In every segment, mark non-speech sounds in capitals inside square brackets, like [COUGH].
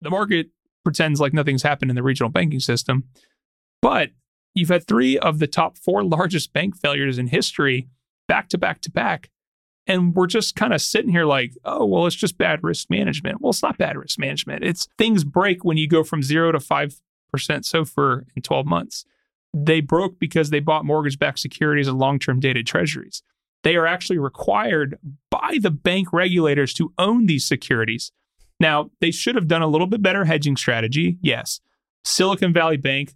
the market pretends like nothing's happened in the regional banking system. But you've had three of the top four [LAUGHS] largest bank failures in history back to back to back. And we're just kind of sitting here like, oh, well, it's just bad risk management. Well, it's not bad risk management. It's things break when you go from zero to 5% SOFR in 12 months. They broke because they bought mortgage backed securities and long term dated treasuries. They are actually required by the bank regulators to own these securities. Now, they should have done a little bit better hedging strategy. Yes. Silicon Valley Bank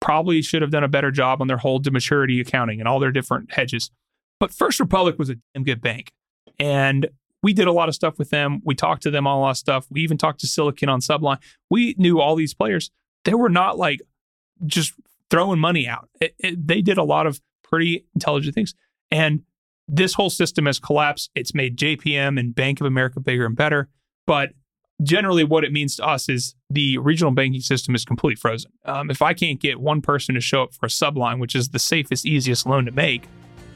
probably should have done a better job on their hold to maturity accounting and all their different hedges. But First Republic was a damn good bank. And we did a lot of stuff with them. We talked to them on a lot of stuff. We even talked to Silicon on Subline. We knew all these players. They were not like just throwing money out. It, it, they did a lot of pretty intelligent things. And this whole system has collapsed. It's made JPM and Bank of America bigger and better. But generally, what it means to us is the regional banking system is completely frozen. Um, if I can't get one person to show up for a subline, which is the safest, easiest loan to make,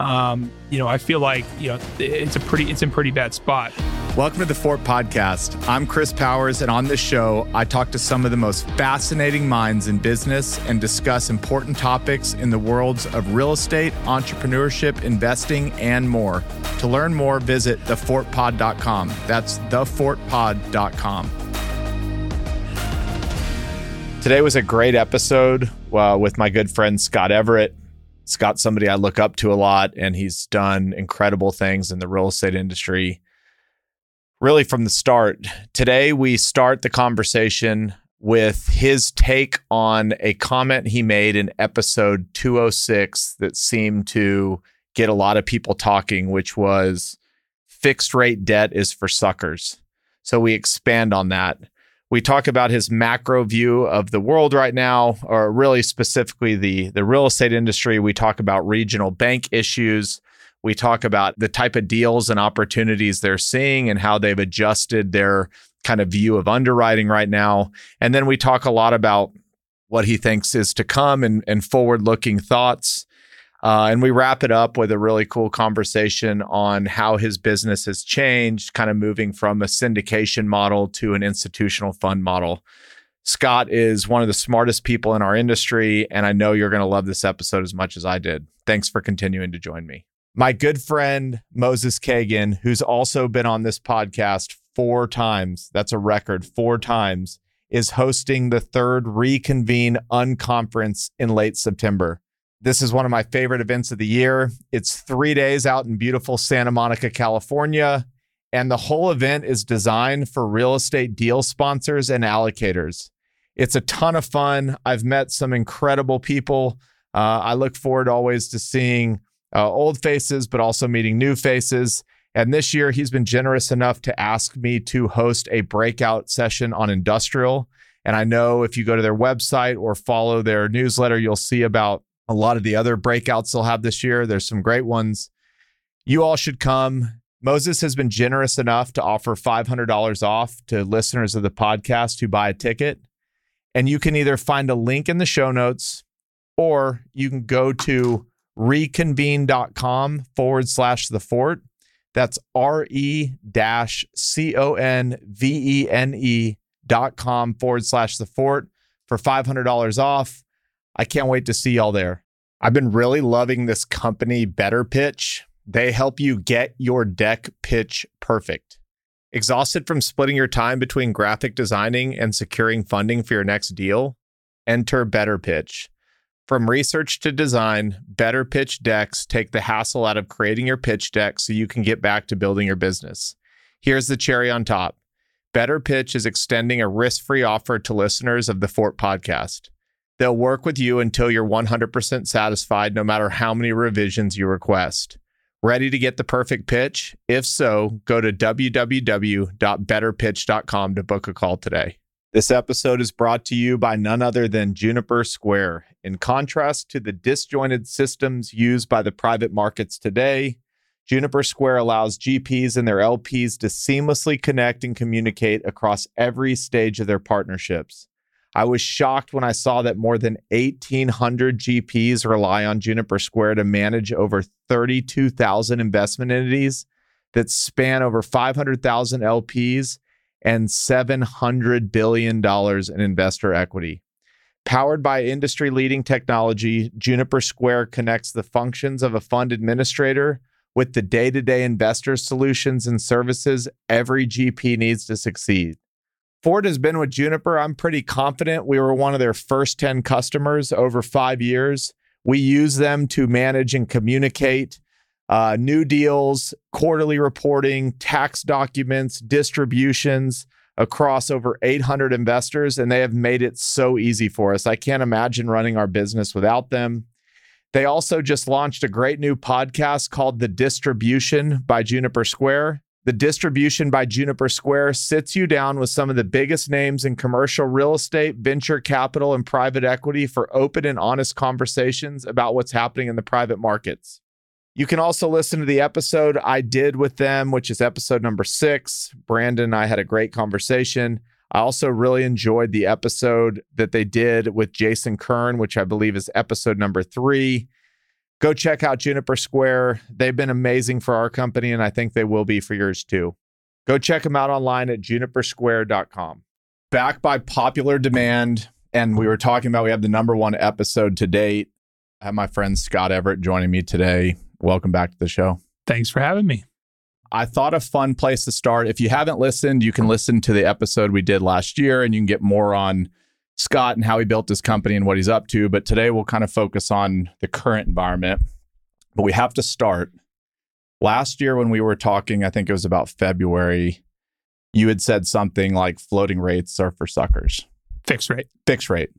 um, you know, I feel like you know it's a pretty it's in pretty bad spot. Welcome to the Fort Podcast. I'm Chris Powers, and on this show, I talk to some of the most fascinating minds in business and discuss important topics in the worlds of real estate, entrepreneurship, investing, and more. To learn more, visit thefortpod.com. That's thefortpod.com. Today was a great episode uh, with my good friend Scott Everett. Scott's somebody I look up to a lot, and he's done incredible things in the real estate industry really from the start. Today, we start the conversation with his take on a comment he made in episode 206 that seemed to get a lot of people talking, which was fixed rate debt is for suckers. So we expand on that. We talk about his macro view of the world right now, or really specifically the, the real estate industry. We talk about regional bank issues. We talk about the type of deals and opportunities they're seeing and how they've adjusted their kind of view of underwriting right now. And then we talk a lot about what he thinks is to come and, and forward looking thoughts. Uh, and we wrap it up with a really cool conversation on how his business has changed, kind of moving from a syndication model to an institutional fund model. Scott is one of the smartest people in our industry, and I know you're going to love this episode as much as I did. Thanks for continuing to join me. My good friend, Moses Kagan, who's also been on this podcast four times, that's a record, four times, is hosting the third Reconvene Unconference in late September. This is one of my favorite events of the year. It's three days out in beautiful Santa Monica, California. And the whole event is designed for real estate deal sponsors and allocators. It's a ton of fun. I've met some incredible people. Uh, I look forward always to seeing uh, old faces, but also meeting new faces. And this year, he's been generous enough to ask me to host a breakout session on industrial. And I know if you go to their website or follow their newsletter, you'll see about a lot of the other breakouts they'll have this year. There's some great ones. You all should come. Moses has been generous enough to offer $500 off to listeners of the podcast who buy a ticket. And you can either find a link in the show notes or you can go to reconvene.com forward slash the fort. That's R E dash C O N V E N E dot com forward slash the fort for $500 off. I can't wait to see y'all there. I've been really loving this company, Better Pitch. They help you get your deck pitch perfect. Exhausted from splitting your time between graphic designing and securing funding for your next deal? Enter Better Pitch. From research to design, Better Pitch decks take the hassle out of creating your pitch deck so you can get back to building your business. Here's the cherry on top Better Pitch is extending a risk free offer to listeners of the Fort podcast. They'll work with you until you're 100% satisfied, no matter how many revisions you request. Ready to get the perfect pitch? If so, go to www.betterpitch.com to book a call today. This episode is brought to you by none other than Juniper Square. In contrast to the disjointed systems used by the private markets today, Juniper Square allows GPs and their LPs to seamlessly connect and communicate across every stage of their partnerships. I was shocked when I saw that more than 1,800 GPs rely on Juniper Square to manage over 32,000 investment entities that span over 500,000 LPs and $700 billion in investor equity. Powered by industry leading technology, Juniper Square connects the functions of a fund administrator with the day to day investor solutions and services every GP needs to succeed. Fort has been with Juniper. I'm pretty confident we were one of their first 10 customers over five years. We use them to manage and communicate uh, new deals, quarterly reporting, tax documents, distributions across over 800 investors, and they have made it so easy for us. I can't imagine running our business without them. They also just launched a great new podcast called The Distribution by Juniper Square. The Distribution by Juniper Square sits you down with some of the biggest names in commercial real estate, venture capital, and private equity for open and honest conversations about what's happening in the private markets. You can also listen to the episode I did with them, which is episode number six. Brandon and I had a great conversation. I also really enjoyed the episode that they did with Jason Kern, which I believe is episode number three. Go check out Juniper Square. They've been amazing for our company, and I think they will be for yours too. Go check them out online at junipersquare.com. Back by popular demand, and we were talking about we have the number one episode to date. I have my friend Scott Everett joining me today. Welcome back to the show. Thanks for having me. I thought a fun place to start. If you haven't listened, you can listen to the episode we did last year and you can get more on Scott and how he built his company and what he's up to. But today we'll kind of focus on the current environment. But we have to start. Last year, when we were talking, I think it was about February, you had said something like floating rates are for suckers. Fixed rate. Fixed rate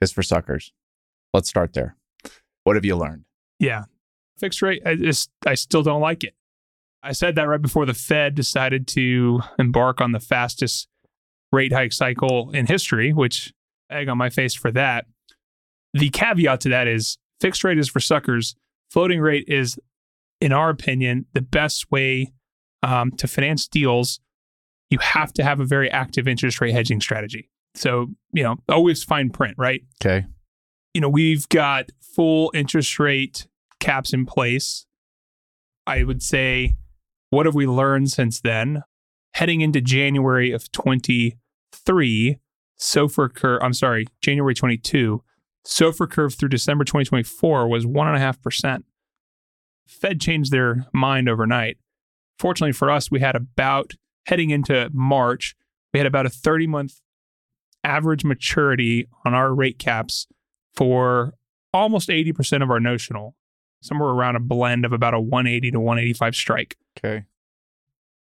is for suckers. Let's start there. What have you learned? Yeah. Fixed rate, I just, I still don't like it. I said that right before the Fed decided to embark on the fastest rate hike cycle in history, which egg on my face for that. The caveat to that is fixed rate is for suckers. Floating rate is, in our opinion, the best way um, to finance deals. You have to have a very active interest rate hedging strategy. So, you know, always fine print, right? Okay. You know, we've got full interest rate caps in place. I would say what have we learned since then? Heading into January of 23, SOFR curve, I'm sorry, January 22, SOFR curve through December 2024 was 1.5%. Fed changed their mind overnight. Fortunately for us, we had about, heading into March, we had about a 30 month average maturity on our rate caps for almost 80% of our notional somewhere around a blend of about a 180 to 185 strike. Okay.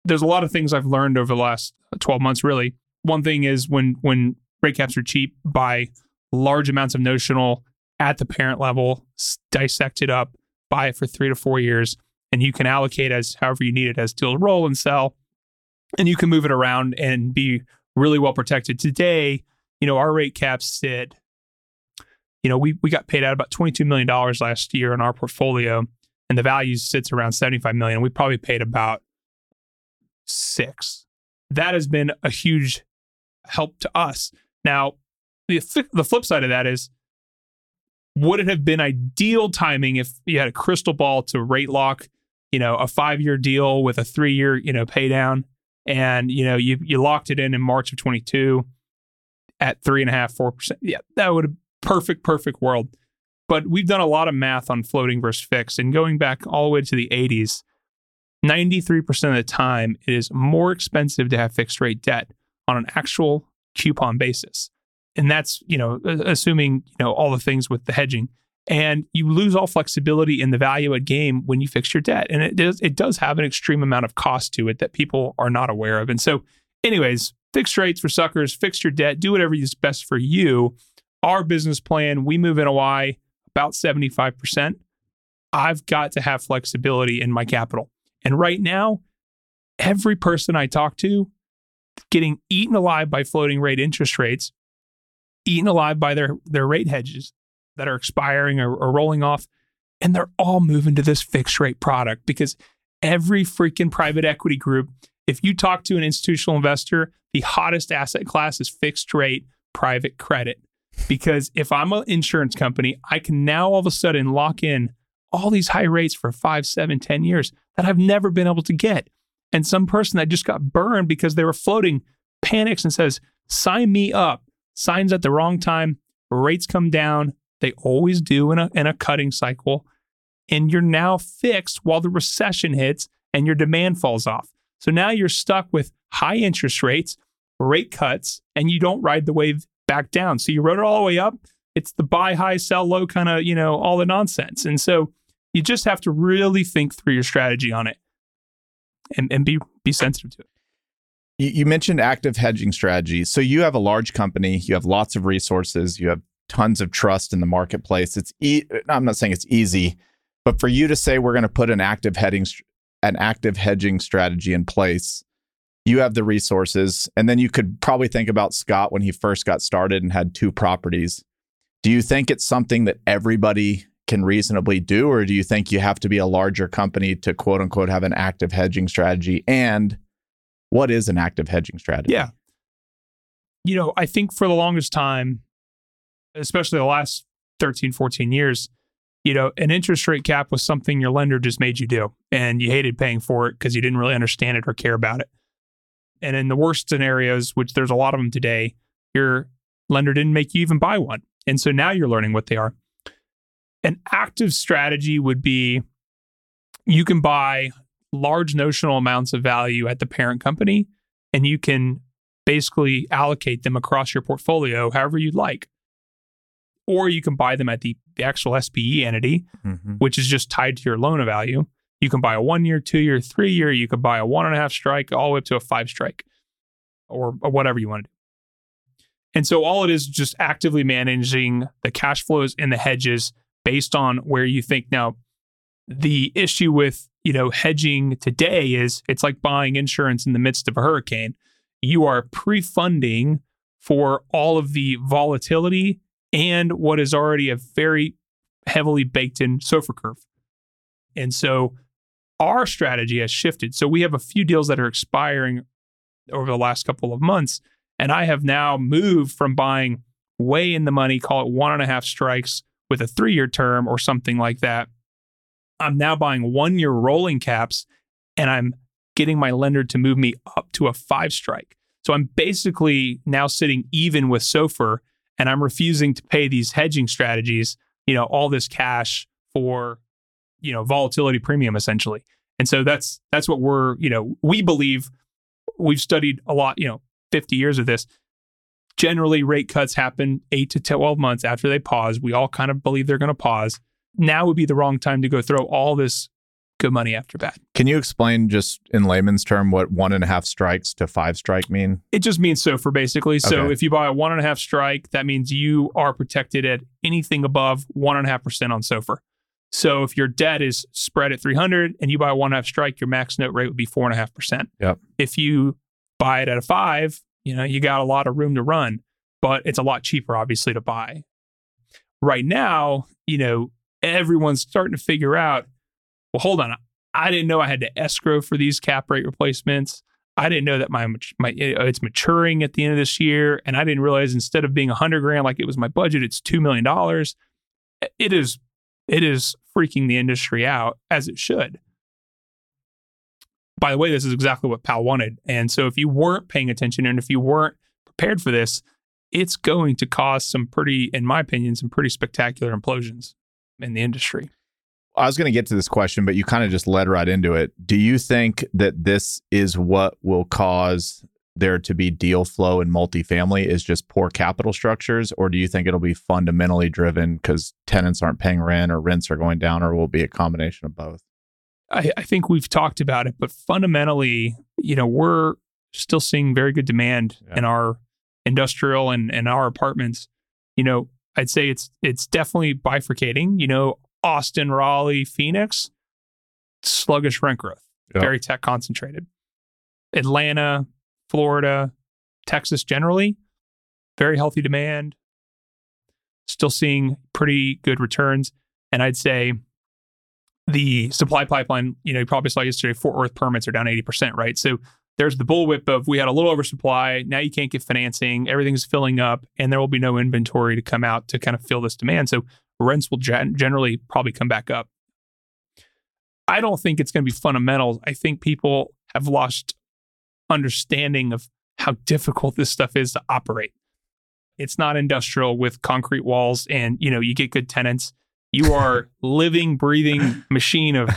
There's a lot of things I've learned over the last 12 months really. One thing is when when rate caps are cheap, buy large amounts of notional at the parent level, dissect it up, buy it for 3 to 4 years and you can allocate as however you need it as deals roll and sell and you can move it around and be really well protected. Today, you know, our rate caps sit you know, we we got paid out about $22 million last year in our portfolio, and the value sits around 75 million. We probably paid about six. That has been a huge help to us. Now, the the flip side of that is, would it have been ideal timing if you had a crystal ball to rate lock, you know, a five year deal with a three year, you know, pay down, and you know you you locked it in in March of 22 at three and a half, four percent. Yeah, that would have perfect, perfect world. But we've done a lot of math on floating versus fixed. And going back all the way to the 80s, 93% of the time, it is more expensive to have fixed rate debt on an actual coupon basis. And that's, you know, assuming, you know, all the things with the hedging. And you lose all flexibility in the value at game when you fix your debt. And it does it does have an extreme amount of cost to it that people are not aware of. And so, anyways, fixed rates for suckers, fix your debt, do whatever is best for you our business plan, we move NOI about 75%. I've got to have flexibility in my capital. And right now, every person I talk to getting eaten alive by floating rate interest rates, eaten alive by their, their rate hedges that are expiring or, or rolling off. And they're all moving to this fixed rate product because every freaking private equity group, if you talk to an institutional investor, the hottest asset class is fixed rate private credit because if I'm an insurance company, I can now all of a sudden lock in all these high rates for five, seven, ten years that I've never been able to get. And some person that just got burned because they were floating panics and says, sign me up. Signs at the wrong time. Rates come down. They always do in a, in a cutting cycle. And you're now fixed while the recession hits and your demand falls off. So now you're stuck with high interest rates, rate cuts, and you don't ride the wave back down. So you rode it all the way up. It's the buy high, sell low kind of, you know, all the nonsense. And so you just have to really think through your strategy on it and, and be be sensitive to it. You, mentioned active hedging strategies. So you have a large company, you have lots of resources, you have tons of trust in the marketplace. It's e- I'm not saying it's easy, but for you to say we're going to put an active hedging an active hedging strategy in place, you have the resources, and then you could probably think about Scott when he first got started and had two properties. Do you think it's something that everybody can reasonably do, or do you think you have to be a larger company to quote unquote have an active hedging strategy? And what is an active hedging strategy? Yeah. You know, I think for the longest time, especially the last 13, 14 years, you know, an interest rate cap was something your lender just made you do and you hated paying for it because you didn't really understand it or care about it. And in the worst scenarios, which there's a lot of them today, your lender didn't make you even buy one. And so now you're learning what they are. An active strategy would be you can buy large notional amounts of value at the parent company and you can basically allocate them across your portfolio however you'd like. Or you can buy them at the, the actual SPE entity, mm-hmm. which is just tied to your loan of value. You can buy a one year, two year, three year. You could buy a one and a half strike, all the way up to a five strike, or, or whatever you want to do. And so all it is just actively managing the cash flows and the hedges based on where you think now the issue with you know hedging today is it's like buying insurance in the midst of a hurricane you are pre-funding for all of the volatility and what is already a very heavily baked in SOFR curve. And so our strategy has shifted. So we have a few deals that are expiring over the last couple of months. And I have now moved from buying way in the money, call it one and a half strikes, with a three year term or something like that. I'm now buying one year rolling caps and I'm getting my lender to move me up to a five strike. So I'm basically now sitting even with SOFR and I'm refusing to pay these hedging strategies, you know, all this cash for, you know, volatility premium essentially. And so that's that's what we're, you know, we believe we've studied a lot, you know, 50 years of this generally rate cuts happen eight to 12 months after they pause. We all kind of believe they're going to pause. Now would be the wrong time to go throw all this good money after bad. Can you explain just in layman's term what one and a half strikes to five strike mean? It just means so SOFR basically. So okay. if you buy a one and a half strike, that means you are protected at anything above one and a half percent on SOFR. So if your debt is spread at 300 and you buy a one and a half strike, your max note rate would be four and a half percent. Yep. If you buy it at a five, you know, you got a lot of room to run, but it's a lot cheaper, obviously, to buy. Right now, you know, everyone's starting to figure out, well, hold on. I didn't know I had to escrow for these cap rate replacements. I didn't know that my my it's maturing at the end of this year, and I didn't realize instead of being a hundred grand like it was my budget, it's two million dollars. It is it is freaking the industry out as it should by the way, this is exactly what Powell wanted. And so if you weren't paying attention and if you weren't prepared for this, it's going to cause some pretty, in my opinion, some pretty spectacular implosions in the industry. I was going to get to this question, but you kind of just led right into it. Do you think that this is what will cause there to be deal flow in multifamily is just poor capital structures, or do you think it'll be fundamentally driven because tenants aren't paying rent or rents are going down, or will be a combination of both? I, I think we've talked about it, but fundamentally, you know, we're still seeing very good demand yeah. in our industrial and, and our apartments. You know, I'd say it's it's definitely bifurcating. You know, Austin, Raleigh, Phoenix, sluggish rent growth, yep. very tech concentrated. Atlanta, Florida, Texas generally, very healthy demand. Still seeing pretty good returns. And I'd say the supply pipeline, you know, you probably saw yesterday, Fort Worth permits are down 80%, right? So there's the bullwhip of we had a little oversupply. Now you can't get financing. Everything's filling up, and there will be no inventory to come out to kind of fill this demand. So rents will gen- generally probably come back up. I don't think it's going to be fundamental. I think people have lost understanding of how difficult this stuff is to operate. It's not industrial with concrete walls and you know you get good tenants. You are living, breathing machine of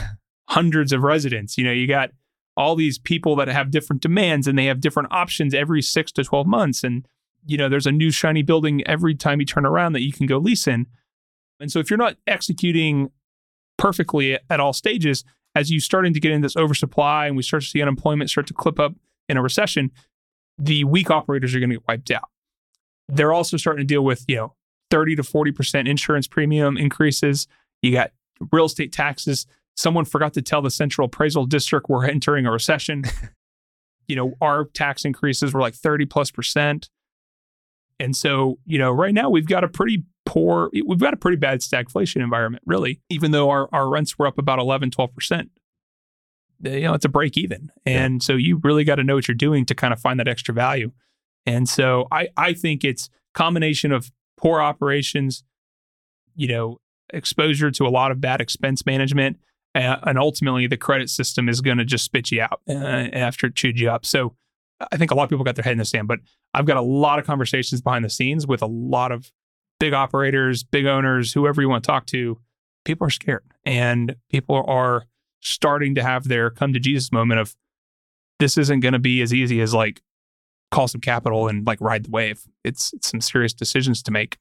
hundreds of residents. You know, you got all these people that have different demands and they have different options every six to 12 months. And, you know, there's a new shiny building every time you turn around that you can go lease in. And so if you're not executing perfectly at all stages, as you starting to get in this oversupply and we start to see unemployment start to clip up in a recession, the weak operators are going to get wiped out. They're also starting to deal with, you know, 30 to 40% insurance premium increases. You got real estate taxes. Someone forgot to tell the central appraisal district we're entering a recession. [LAUGHS] you know, our tax increases were like 30 plus percent. And so, you know, right now we've got a pretty poor, we've got a pretty bad stagflation environment, really, even though our, our rents were up about 11, 12%. You know, it's a break even. And yeah. so you really got to know what you're doing to kind of find that extra value. And so I, I think it's combination of poor operations, you know, exposure to a lot of bad expense management, and ultimately the credit system is going to just spit you out uh, after it chewed you up. So I think a lot of people got their head in the sand, but I've got a lot of conversations behind the scenes with a lot of big operators, big owners, whoever you want to talk to. People are scared and people are starting to have their come to Jesus moment of this isn't going to be as easy as like call some capital and like ride the wave. It's, it's some serious decisions to make.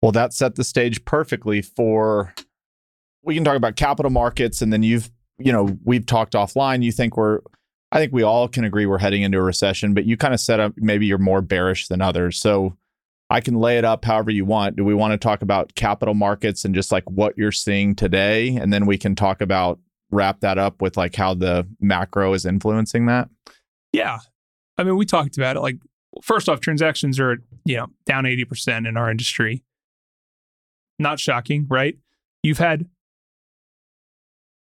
Well, that set the stage perfectly for we can talk about capital markets and then you've you know we've talked offline. You think we're i think we all can agree we're heading into a recession but you kind of set up maybe you're more bearish than others. So i can lay it up however you want. Do we want to talk about capital markets and just like what you're seeing today? And then we can talk about wrap that up with like how the macro is influencing that? Yeah i mean we talked about it like first off transactions are you know down 80% in our industry not shocking right you've had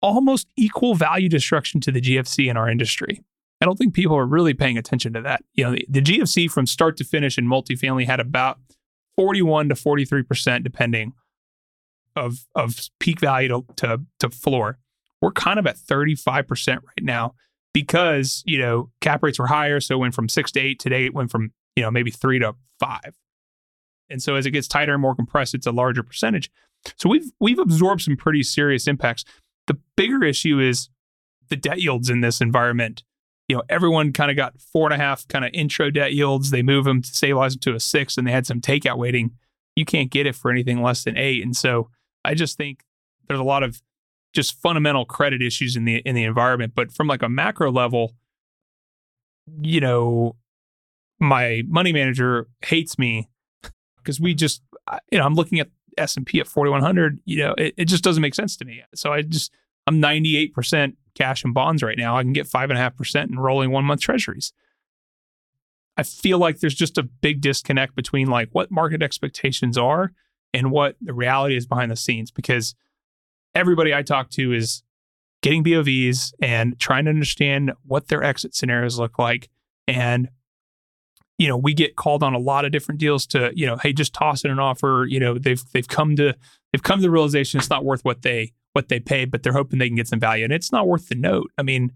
almost equal value destruction to the GFC in our industry. I don't think people are really paying attention to that. You know, the, the GFC from start to finish in multifamily had about 41 to 43%, depending of, of peak value to, to, to floor. We're kind of at 35% right now because, you know, cap rates were higher. So it went from six to eight. Today it went from, you know, maybe three to five. And so as it gets tighter and more compressed, it's a larger percentage. So we've we've absorbed some pretty serious impacts. The bigger issue is the debt yields in this environment. You know, everyone kind of got four and a half kind of intro debt yields. They move them to stabilize them to a six, and they had some takeout waiting. You can't get it for anything less than eight. And so I just think there's a lot of just fundamental credit issues in the in the environment. But from like a macro level, you know, my money manager hates me because we just you know I'm looking at S&P at 4100, you know, it, it just doesn't make sense to me. So I just, I'm 98% cash and bonds right now. I can get 5.5% in rolling one month treasuries. I feel like there's just a big disconnect between like what market expectations are and what the reality is behind the scenes because everybody I talk to is getting BOVs and trying to understand what their exit scenarios look like and you know, we get called on a lot of different deals to, you know, hey, just toss in an offer. You know, they've they've come to they've come to the realization it's not worth what they what they pay, but they're hoping they can get some value, and it's not worth the note. I mean,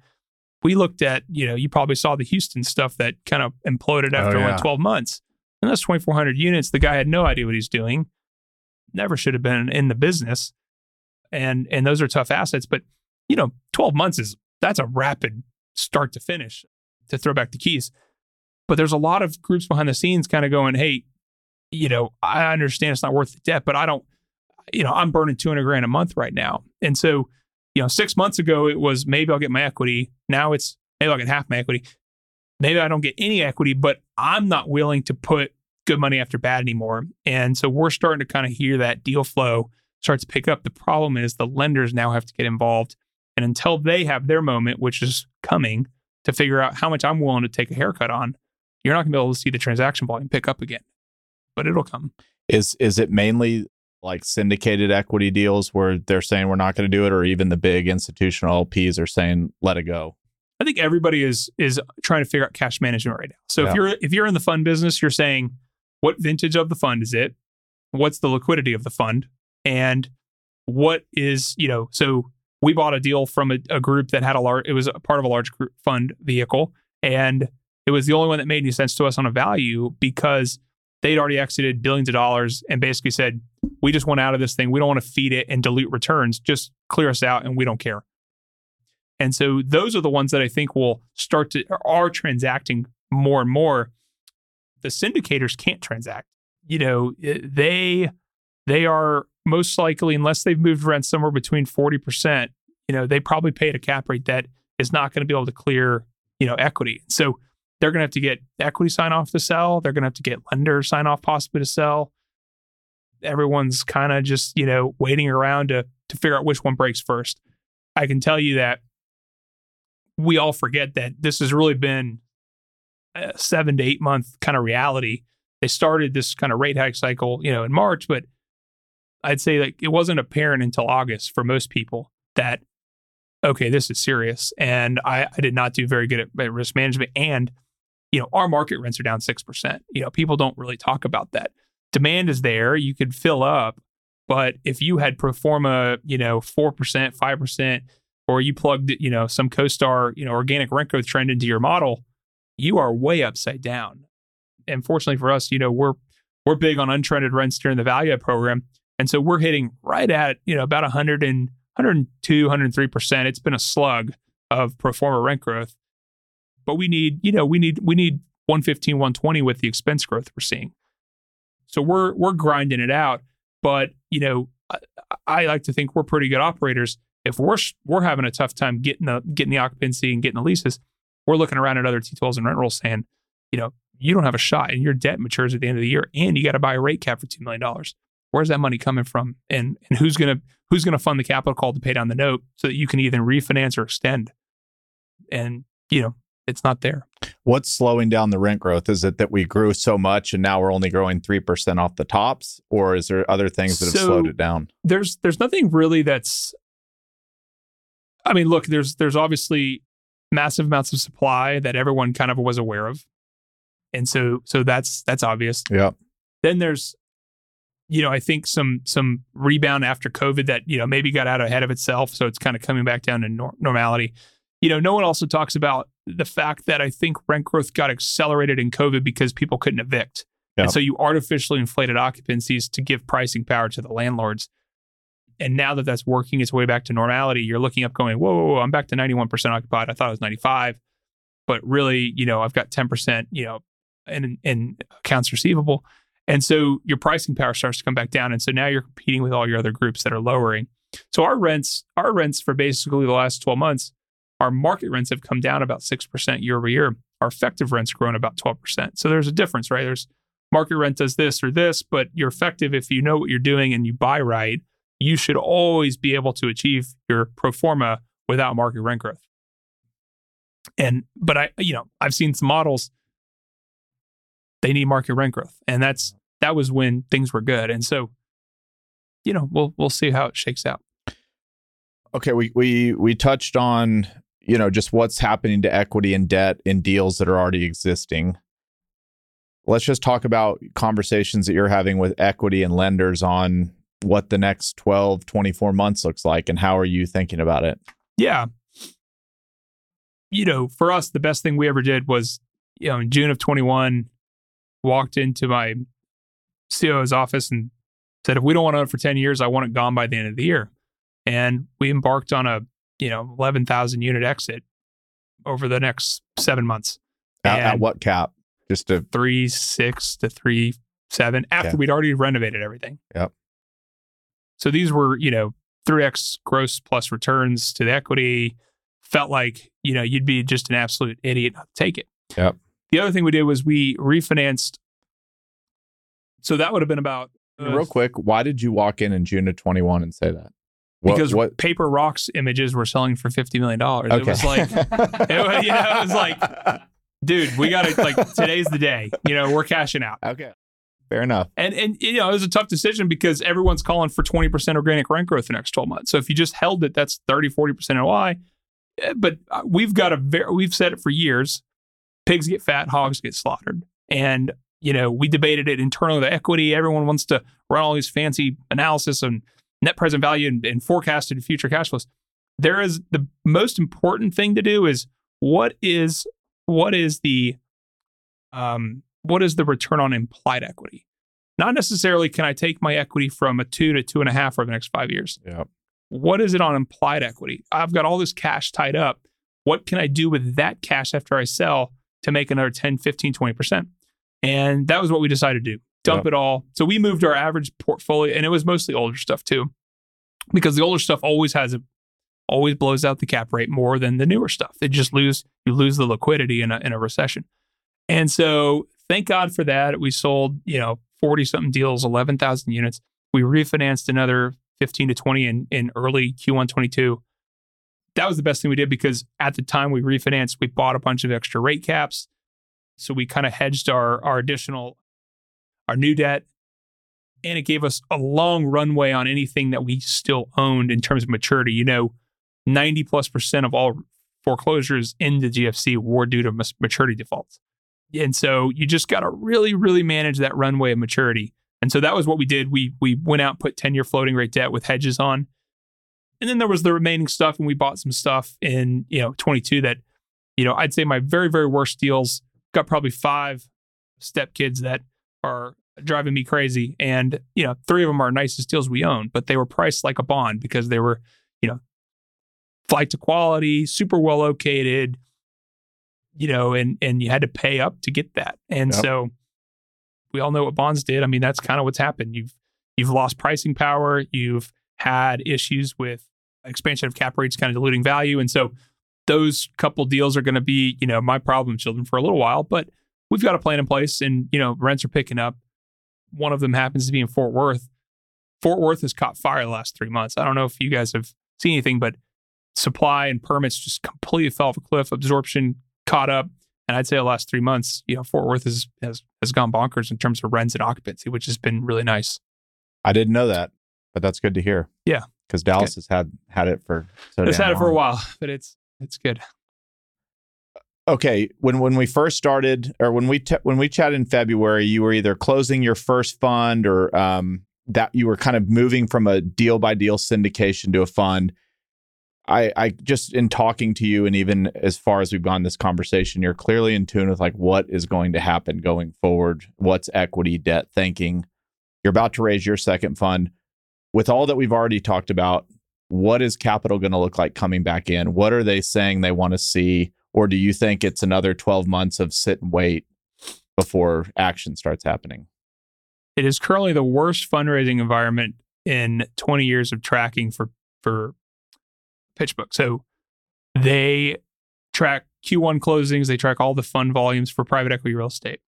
we looked at, you know, you probably saw the Houston stuff that kind of imploded oh, after oh, yeah. 12 months, and that's 2,400 units. The guy had no idea what he's doing, never should have been in the business, and and those are tough assets. But you know, 12 months is that's a rapid start to finish to throw back the keys. But there's a lot of groups behind the scenes kind of going, hey, you know, I understand it's not worth the debt, but I don't, you know, I'm burning 200 grand a month right now. And so, you know, six months ago, it was maybe I'll get my equity. Now it's maybe I'll get half my equity. Maybe I don't get any equity, but I'm not willing to put good money after bad anymore. And so we're starting to kind of hear that deal flow start to pick up. The problem is the lenders now have to get involved. And until they have their moment, which is coming to figure out how much I'm willing to take a haircut on, you're not going to be able to see the transaction volume pick up again, but it'll come. Is is it mainly like syndicated equity deals where they're saying we're not going to do it, or even the big institutional LPs are saying let it go? I think everybody is is trying to figure out cash management right now. So yeah. if you're if you're in the fund business, you're saying what vintage of the fund is it? What's the liquidity of the fund? And what is, you know, so we bought a deal from a, a group that had a large, it was a part of a large group fund vehicle. And it was the only one that made any sense to us on a value because they'd already exited billions of dollars and basically said, we just want out of this thing. We don't want to feed it and dilute returns. Just clear us out and we don't care. And so those are the ones that I think will start to are transacting more and more. The syndicators can't transact. You know, eh, they they are most likely, unless they've moved rent somewhere between 40%, you know, they probably paid a cap rate that is not going to be able to clear, you know, equity. So they're going to have to get equity sign off to sell. They're going to have to get lender sign off possibly to sell. Everyone's kind of just, you know, waiting around to to figure out which one breaks first. I can tell you that we all forget that this has really been a seven to eight month kind of reality. They started this kind of rate hike cycle, you know, in March, but I'd say like it wasn't apparent until August for most people that okay, this is serious. And I, I did not do very good at, at risk management. And you know, our market rents are down six percent. You know, people don't really talk about that. Demand is there; you could fill up, but if you had pro forma, you know, four percent, five percent, or you plugged, you know, some CoStar, you know, organic rent growth trend into your model, you are way upside down. And fortunately for us, you know, we're we're big on untrended rents during the value program. And so we're hitting right at, you know, about 100 and 102, 103%. It's been a slug of pro forma rent growth. But we need, you know, we need we need 115, 120 with the expense growth we're seeing. So we're we're grinding it out. But, you know, I, I like to think we're pretty good operators. If we're we're having a tough time getting the getting the occupancy and getting the leases, we're looking around at other T12s and rent rolls saying, you know, you don't have a shot and your debt matures at the end of the year and you got to buy a rate cap for $2 million where's that money coming from? And and who's going to who's going to fund the capital call to pay down the note so that you can either refinance or extend? And you know it's not there. What's slowing down the rent growth? Is it that we grew so much and now we're only growing 3% off the tops or is there other things that have so slowed it down? there's there's nothing really that's i mean look there's there's obviously massive amounts of supply that everyone kind of was aware of. And so so that's that's obvious. Yeah. Then there's you know, I think some some rebound after COVID that you know maybe got out ahead of itself, so it's kind of coming back down to nor- normality. You know, no one also talks about the fact that I think rent growth got accelerated in COVID because people couldn't evict, yep. and so you artificially inflated occupancies to give pricing power to the landlords. And now that that's working its way back to normality, you're looking up, going, "Whoa, whoa, whoa I'm back to 91% occupied. I thought it was 95, but really, you know, I've got 10%, you know, in in accounts receivable." And so your pricing power starts to come back down. And so now you're competing with all your other groups that are lowering. So our rents, our rents for basically the last 12 months, our market rents have come down about 6% year over year. Our effective rents grown about 12%. So there's a difference, right? There's market rent does this or this, but you're effective if you know what you're doing and you buy right. You should always be able to achieve your pro forma without market rent growth. And but I, you know, I've seen some models they need market rent growth. And that's that was when things were good. And so, you know, we'll we'll see how it shakes out. Okay, we we we touched on, you know, just what's happening to equity and debt in deals that are already existing. Let's just talk about conversations that you're having with equity and lenders on what the next 12, 24 months looks like and how are you thinking about it? Yeah. You know, for us, the best thing we ever did was, you know, in June of 21, walked into my COO's office and said, if we don't want to own it for 10 years, I want it gone by the end of the year. And we embarked on a, you know, 11,000 unit exit over the next seven months. At, at what cap? Just a three, six to three, seven after yeah. we'd already renovated everything. Yep. So these were, you know, 3x gross plus returns to the equity. Felt like, you know, you'd be just an absolute idiot not to take it. Yep. The other thing we did was we refinanced. So that would have been about. Uh, Real quick, why did you walk in in June of 21 and say that? What, because what? paper rocks images were selling for $50 million. Okay. It was like, it was, you know, it was like, [LAUGHS] dude, we got to, like, today's the day. You know, we're cashing out. Okay. Fair enough. And, and you know, it was a tough decision because everyone's calling for 20% organic rent growth the next 12 months. So if you just held it, that's 30, 40% NOI. Eh, but uh, we've got a very, we've said it for years pigs get fat, hogs get slaughtered. And, you know, we debated it internally, the equity. Everyone wants to run all these fancy analysis on net present value and, and forecasted future cash flows. there is the most important thing to do is what is what is the um what is the return on implied equity? Not necessarily can I take my equity from a two to two and a half over the next five years. Yeah. What is it on implied equity? I've got all this cash tied up. What can I do with that cash after I sell to make another 10, 15, 20%? And that was what we decided to do. Dump it all. So we moved our average portfolio, and it was mostly older stuff too, because the older stuff always has a always blows out the cap rate more than the newer stuff. They just lose you lose the liquidity in a in a recession. And so thank God for that. We sold, you know, 40 something deals, 11,000 units. We refinanced another 15 to 20 in, in early Q1 22. That was the best thing we did because at the time we refinanced, we bought a bunch of extra rate caps. So we kind of hedged our, our additional, our new debt. And it gave us a long runway on anything that we still owned in terms of maturity. You know, 90 plus percent of all foreclosures in the GFC were due to maturity defaults. And so you just got to really, really manage that runway of maturity. And so that was what we did. We we went out, put 10 year floating rate debt with hedges on. And then there was the remaining stuff, and we bought some stuff in, you know, 22 that, you know, I'd say my very, very worst deals got probably five step kids that are driving me crazy. And, you know, three of them are nicest deals we own, but they were priced like a bond because they were, you know, flight to quality, super well located, you know, and and you had to pay up to get that. And yep. so we all know what bonds did. I mean, that's kind of what's happened. You've you've lost pricing power. You've had issues with expansion of cap rates, kind of diluting value, and so those couple deals are going to be, you know, my problem children for a little while. But we've got a plan in place, and you know, rents are picking up. One of them happens to be in Fort Worth. Fort Worth has caught fire the last three months. I don't know if you guys have seen anything, but supply and permits just completely fell off a cliff. Absorption caught up. And I'd say the last three months, you know, Fort Worth has has has gone bonkers in terms of rents and occupancy, which has been really nice. I didn't know that, but that's good to hear. Yeah, because Dallas has had had it for so it's had long. it for a while, but it's it's good. Okay, when when we first started, or when we t- when we chatted in February, you were either closing your first fund or um, that you were kind of moving from a deal by deal syndication to a fund. I, I just in talking to you and even as far as we've gone this conversation, you're clearly in tune with like what is going to happen going forward. What's equity, debt thinking? You're about to raise your second fund. With all that we've already talked about, what is capital going to look like coming back in? What are they saying they want to see? Or do you think it's another 12 months of sit and wait before action starts happening? It is currently the worst fundraising environment in 20 years of tracking for for PitchBook. So they track Q1 closings, they track all the fund volumes for private equity real estate.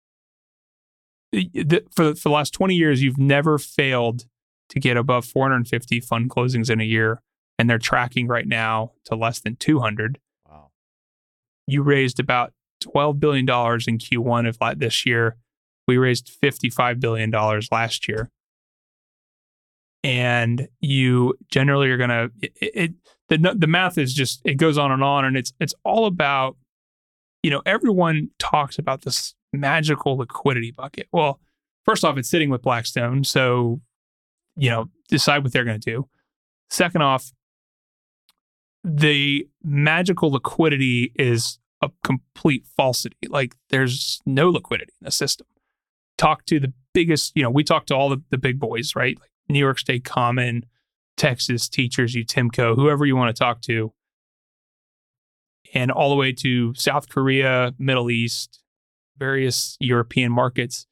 For, for the last 20 years, you've never failed to get above 450 fund closings in a year, and they're tracking right now to less than 200. Wow. You raised about $12 billion in Q1 of this year. We raised $55 billion last year and you generally are going to it, it, the the math is just it goes on and on and it's it's all about you know everyone talks about this magical liquidity bucket well first off it's sitting with blackstone so you know decide what they're going to do. Second off the magical liquidity is a complete falsity. Like there's no liquidity in the system. Talk to the biggest you know we talk to all the, the big boys right? Like New York State Common, Texas Teachers, UTIMCO, whoever you want to talk to, and all the way to South Korea, Middle East, various European markets.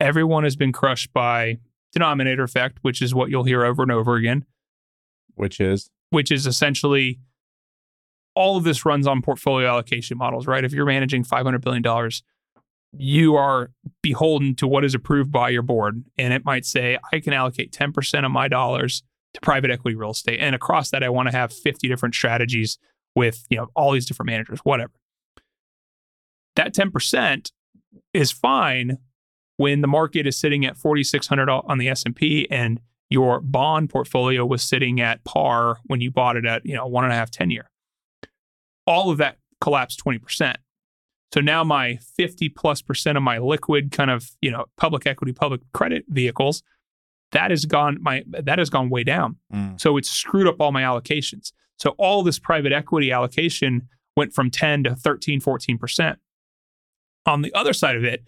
Everyone has been crushed by denominator effect, which is what you'll hear over and over again. Which is? Which is essentially all of this runs on portfolio allocation models, right? If you're managing $500 billion, you are beholden to what is approved by your board. And it might say, I can allocate 10% of my dollars to private equity real estate. And across that, I want to have 50 different strategies with, you know, all these different managers, whatever. That 10% is fine when the market is sitting at 4,600 on the S&P and your bond portfolio was sitting at par when you bought it at, you know, one and a half, 10 year. All of that collapsed 20%. So now my 50 plus percent of my liquid kind of, you know, public equity, public credit vehicles, that has gone my that has gone way down. Mm. So it's screwed up all my allocations. So all this private equity allocation went from 10 to 13, 14%. On the other side of it,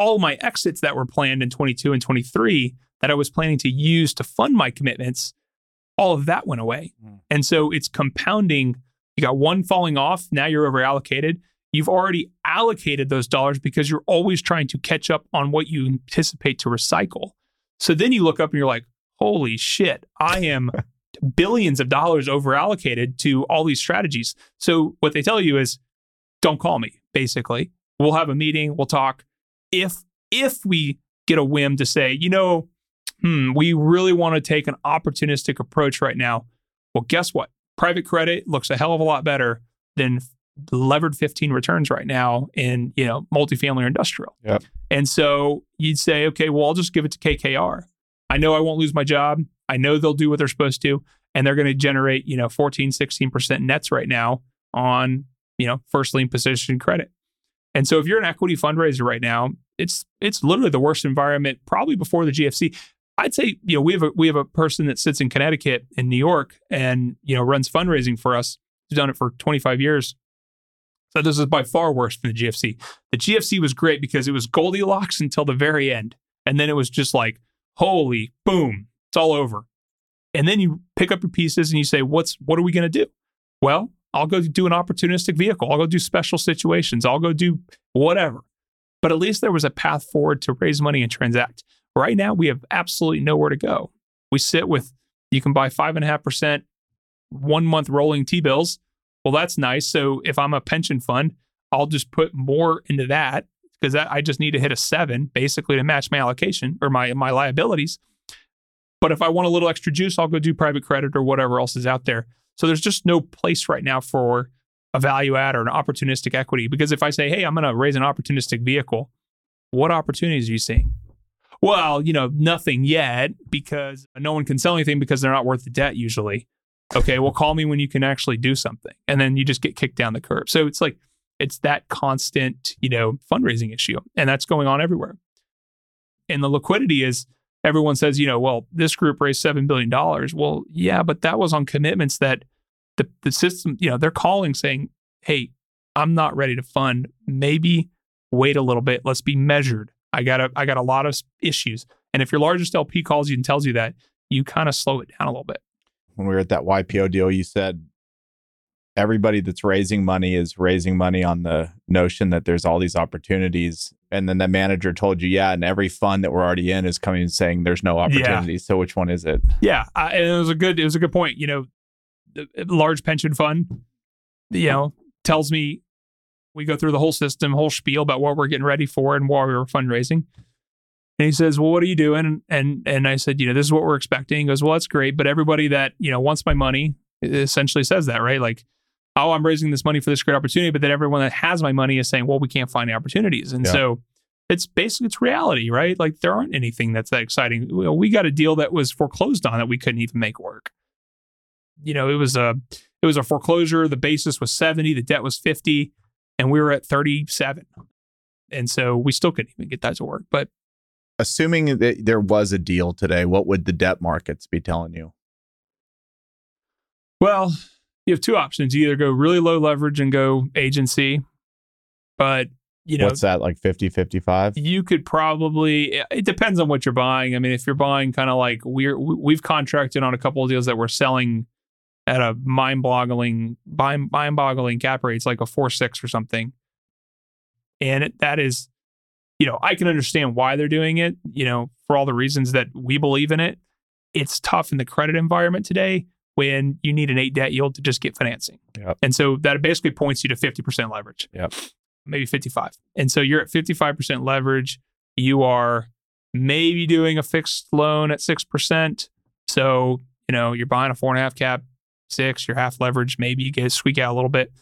all my exits that were planned in 22 and 23 that I was planning to use to fund my commitments, all of that went away. Mm. And so it's compounding. You got one falling off, now you're over allocated. You've already allocated those dollars because you're always trying to catch up on what you anticipate to recycle. So then you look up and you're like, holy shit, I am [LAUGHS] billions of dollars over allocated to all these strategies. So what they tell you is don't call me, basically. We'll have a meeting, we'll talk. If if we get a whim to say, you know, hmm, we really want to take an opportunistic approach right now. Well, guess what? Private credit looks a hell of a lot better than levered 15 returns right now in, you know, multifamily or industrial. Yep. And so you'd say, okay, well, I'll just give it to KKR. I know I won't lose my job. I know they'll do what they're supposed to. And they're going to generate, you know, 14, 16% nets right now on, you know, first lien position credit. And so if you're an equity fundraiser right now, it's it's literally the worst environment probably before the GFC. I'd say, you know, we have a we have a person that sits in Connecticut in New York and, you know, runs fundraising for us. He's done it for 25 years. So this is by far worse than the GFC. The GFC was great because it was Goldilocks until the very end. And then it was just like, holy boom, it's all over. And then you pick up your pieces and you say, what's what are we going to do? Well, I'll go do an opportunistic vehicle. I'll go do special situations. I'll go do whatever. But at least there was a path forward to raise money and transact. Right now, we have absolutely nowhere to go. We sit with, you can buy five and a half percent one month rolling T bills. Well, that's nice. So if I'm a pension fund, I'll just put more into that because I just need to hit a seven basically to match my allocation or my my liabilities. But if I want a little extra juice, I'll go do private credit or whatever else is out there. So there's just no place right now for a value add or an opportunistic equity because if I say, hey, I'm going to raise an opportunistic vehicle, what opportunities are you seeing? Well, you know, nothing yet because no one can sell anything because they're not worth the debt usually. Okay, well, call me when you can actually do something. And then you just get kicked down the curve. So it's like, it's that constant, you know, fundraising issue. And that's going on everywhere. And the liquidity is everyone says, you know, well, this group raised $7 billion. Well, yeah, but that was on commitments that the, the system, you know, they're calling saying, hey, I'm not ready to fund. Maybe wait a little bit. Let's be measured. I got a I got a lot of issues. And if your largest LP calls you and tells you that, you kind of slow it down a little bit. When we were at that YPO deal, you said everybody that's raising money is raising money on the notion that there's all these opportunities. And then the manager told you, yeah, and every fund that we're already in is coming and saying there's no opportunities. Yeah. So which one is it? Yeah, uh, and it was a good it was a good point. You know, large pension fund, you know, tells me we go through the whole system, whole spiel about what we're getting ready for and why we were fundraising. And he says, "Well, what are you doing?" And and I said, "You know, this is what we're expecting." He goes, "Well, that's great, but everybody that you know wants my money essentially says that, right? Like, oh, I'm raising this money for this great opportunity, but then everyone that has my money is saying, well, we can't find the opportunities, and yeah. so." It's basically it's reality, right? Like there aren't anything that's that exciting. We got a deal that was foreclosed on that we couldn't even make work. You know, it was a it was a foreclosure. The basis was 70, the debt was 50 and we were at 37. And so we still couldn't even get that to work. But assuming that there was a deal today, what would the debt markets be telling you? Well, you have two options. You either go really low leverage and go agency, but you know what's that like 50 55 you could probably it depends on what you're buying i mean if you're buying kind of like we're we've contracted on a couple of deals that we're selling at a mind-boggling mind-boggling cap rate. It's like a 4-6 or something. And it, that is you know i can understand why they're doing it you know for all the reasons that we believe in it. It's tough in the credit environment today when you need an 8 debt yield to just get financing. Yep. and so that basically points you to 50% leverage. Yep. maybe 55 and so you're at 55% leverage. You are maybe doing a fixed loan at 6% so you know you're buying a four and a half cap six, you're half leverage, maybe you get squeak out a little bit.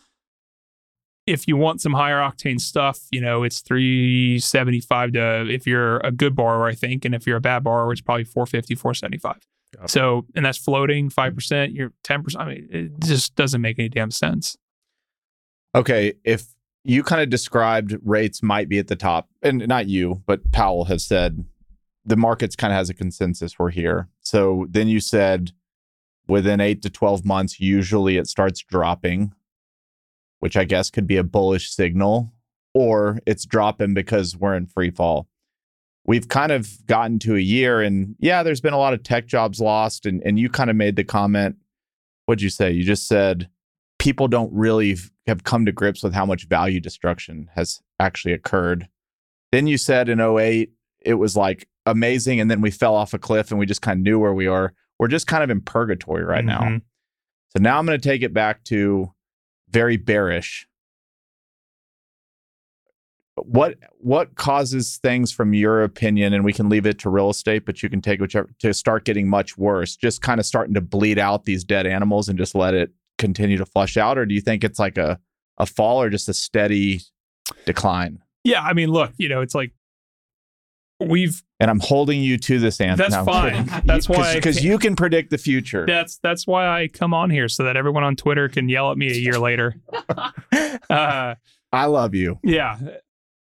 If you want some higher octane stuff, you know, it's 375 to if you're a good borrower, I think. And if you're a bad borrower, it's probably 450, 475. Yep. So, and that's floating 5%, mm-hmm. you're 10%. I mean, it just doesn't make any damn sense. Okay. If you kind of described rates might be at the top, and not you, but Powell has said the market's kind of has a consensus we're here. So then you said within eight to 12 months, usually it starts dropping, which I guess could be a bullish signal, or it's dropping because we're in free fall. We've kind of gotten to a year, and yeah, there's been a lot of tech jobs lost. And, and you kind of made the comment. What'd you say? You just said people don't really have come to grips with how much value destruction has actually occurred. Then you said in 08, it was like amazing. And then we fell off a cliff and we just kind of knew where we are. We're just kind of in purgatory right Mm-hmm. now. So now I'm going to take it back to very bearish. What what causes things from your opinion, and we can leave it to real estate, but you can take whichever to start getting much worse, just kind of starting to bleed out these dead animals and just let it continue to flush out, or do you think it's like a a fall or just a steady decline? Yeah, I mean, look, you know, it's like we've And I'm holding you to this answer. That's fine. [LAUGHS] That's why because you can predict the future. that's that's why I come on here so that everyone on Twitter can yell at me a year [LAUGHS] later. Uh, I love you. yeah,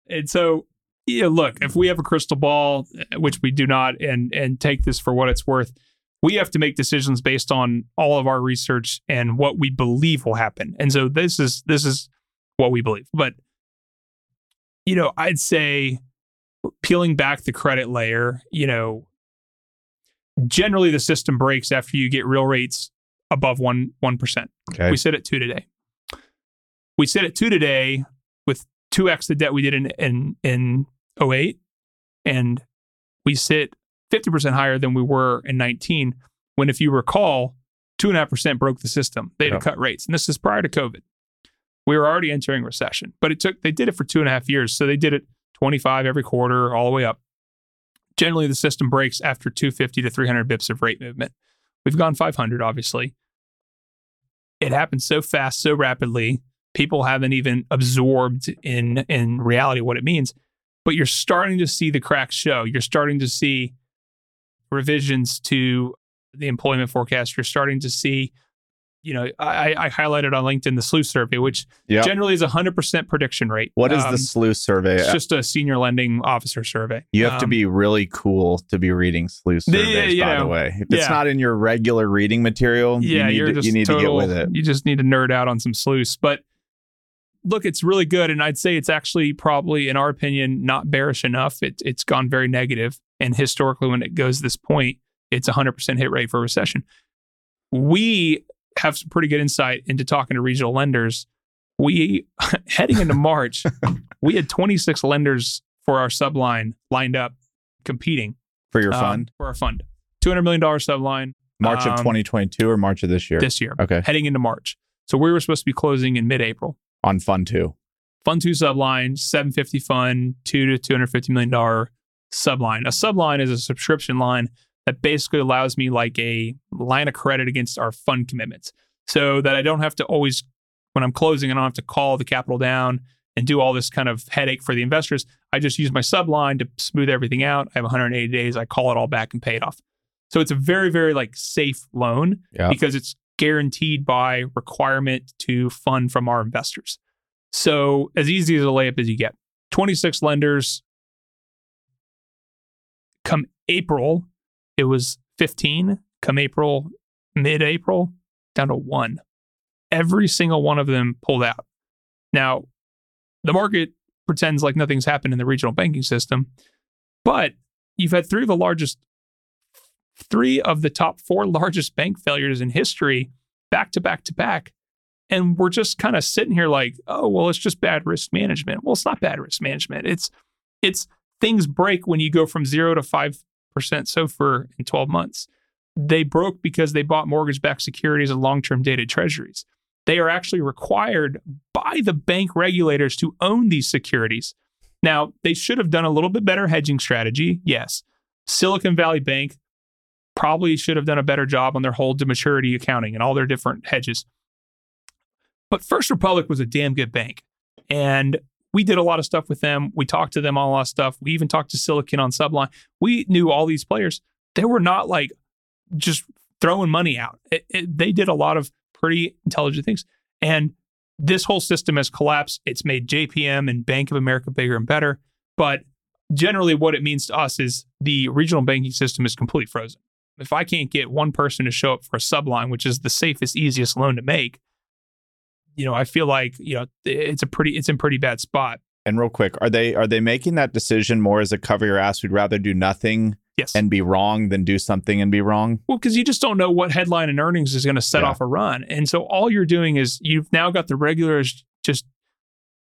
and so yeah, look, if we have a crystal ball, which we do not, and and take this for what it's worth, we have to make decisions based on all of our research and what we believe will happen. And so this is this is what we believe. But you know, I'd say peeling back the credit layer, you know, generally the system breaks after you get real rates above one one percent. Okay. We sit at two today. We sit at two today with two x the debt we did in in in 08, and we sit fifty percent higher than we were in nineteen. When, if you recall, two and a half percent broke the system. They had Yeah. to cut rates, and this is prior to COVID. We were already entering recession, but it took. They did it for two and a half years, so they did it twenty five every quarter, all the way up. Generally, the system breaks after two fifty to three hundred bips of rate movement. We've gone five hundred, obviously it happens so fast, so rapidly. People haven't even absorbed in in reality what it means. But you're starting to see the cracks show. You're starting to see revisions to the employment forecast. You're starting to see, you know, I, I highlighted on LinkedIn the SLOOS survey, which Yeah. generally is a hundred percent prediction rate. What is Um, the SLOOS survey? It's just a senior lending officer survey. you have to Um, be really cool to be reading SLOOS The- surveys, you by the way. If it's not in your regular reading material, yeah, you need, to, you need total, to get with it. You just need to nerd out on some sleuths. But look, it's really good, and I'd say it's actually probably, in our opinion, not bearish enough. It, it's gone very negative, and historically, when it goes this point, it's a hundred percent hit rate for recession. We have some pretty good insight into talking to regional lenders. We [LAUGHS] heading into March, [LAUGHS] we had 26 lenders for our subline lined up competing For your um, fund? for our fund. $200 million subline March of um, 2022 or March of this year? this year okay. heading into March. So we were supposed to be closing in mid-April. On fund two. Fund two subline, 750 fund, two to 250 million dollar subline. A subline is a subscription line that basically allows me like a line of credit against our fund commitments, so that I don't have to always, when I'm closing, I don't have to call the capital down and do all this kind of headache for the investors. I just use my subline to smooth everything out. I have 180 days. I call it all back and pay it off. So it's a very, very like safe loan Yeah. because it's guaranteed by requirement to fund from our investors. So as easy as a layup as you get. 26 lenders. Come April, it was 15. Come April, mid-April, down to one. Every single one of them pulled out. Now, the market pretends like nothing's happened in the regional banking system, but you've had three of the largest, three of the top four largest bank failures in history back to back to back. And we're just kind of sitting here like, oh, well, it's just bad risk management. Well, it's not bad risk management. It's it's things break when you go from zero to five SOFR in 12 months. They broke because they bought mortgage-backed securities and long-term dated treasuries. They are actually required by the bank regulators to own these securities. Now, they should have done a little bit better hedging strategy. Yes. Silicon Valley Bank probably should have done a better job on their hold to maturity accounting and all their different hedges. But First Republic was a damn good bank. And we did a lot of stuff with them. We talked to them on a lot of stuff. We even talked to Silicon on Subline. We knew all these players. They were not like just throwing money out. It- it- they did a lot of pretty intelligent things. And this whole system has collapsed. It's made JPM and Bank of America bigger and better. But generally, what it means to us is the regional banking system is completely frozen. If I can't get one person to show up for a subline, which is the safest, easiest loan to make, you know, I feel like you know it's a pretty it's in pretty bad spot. And real quick, are they are they making that decision more as a cover your ass? We'd rather do nothing Yes. and be wrong than do something and be wrong. Well, because you just don't know what headline and earnings is going to set Yeah. off a run. And so all you're doing is you've now got the regulars just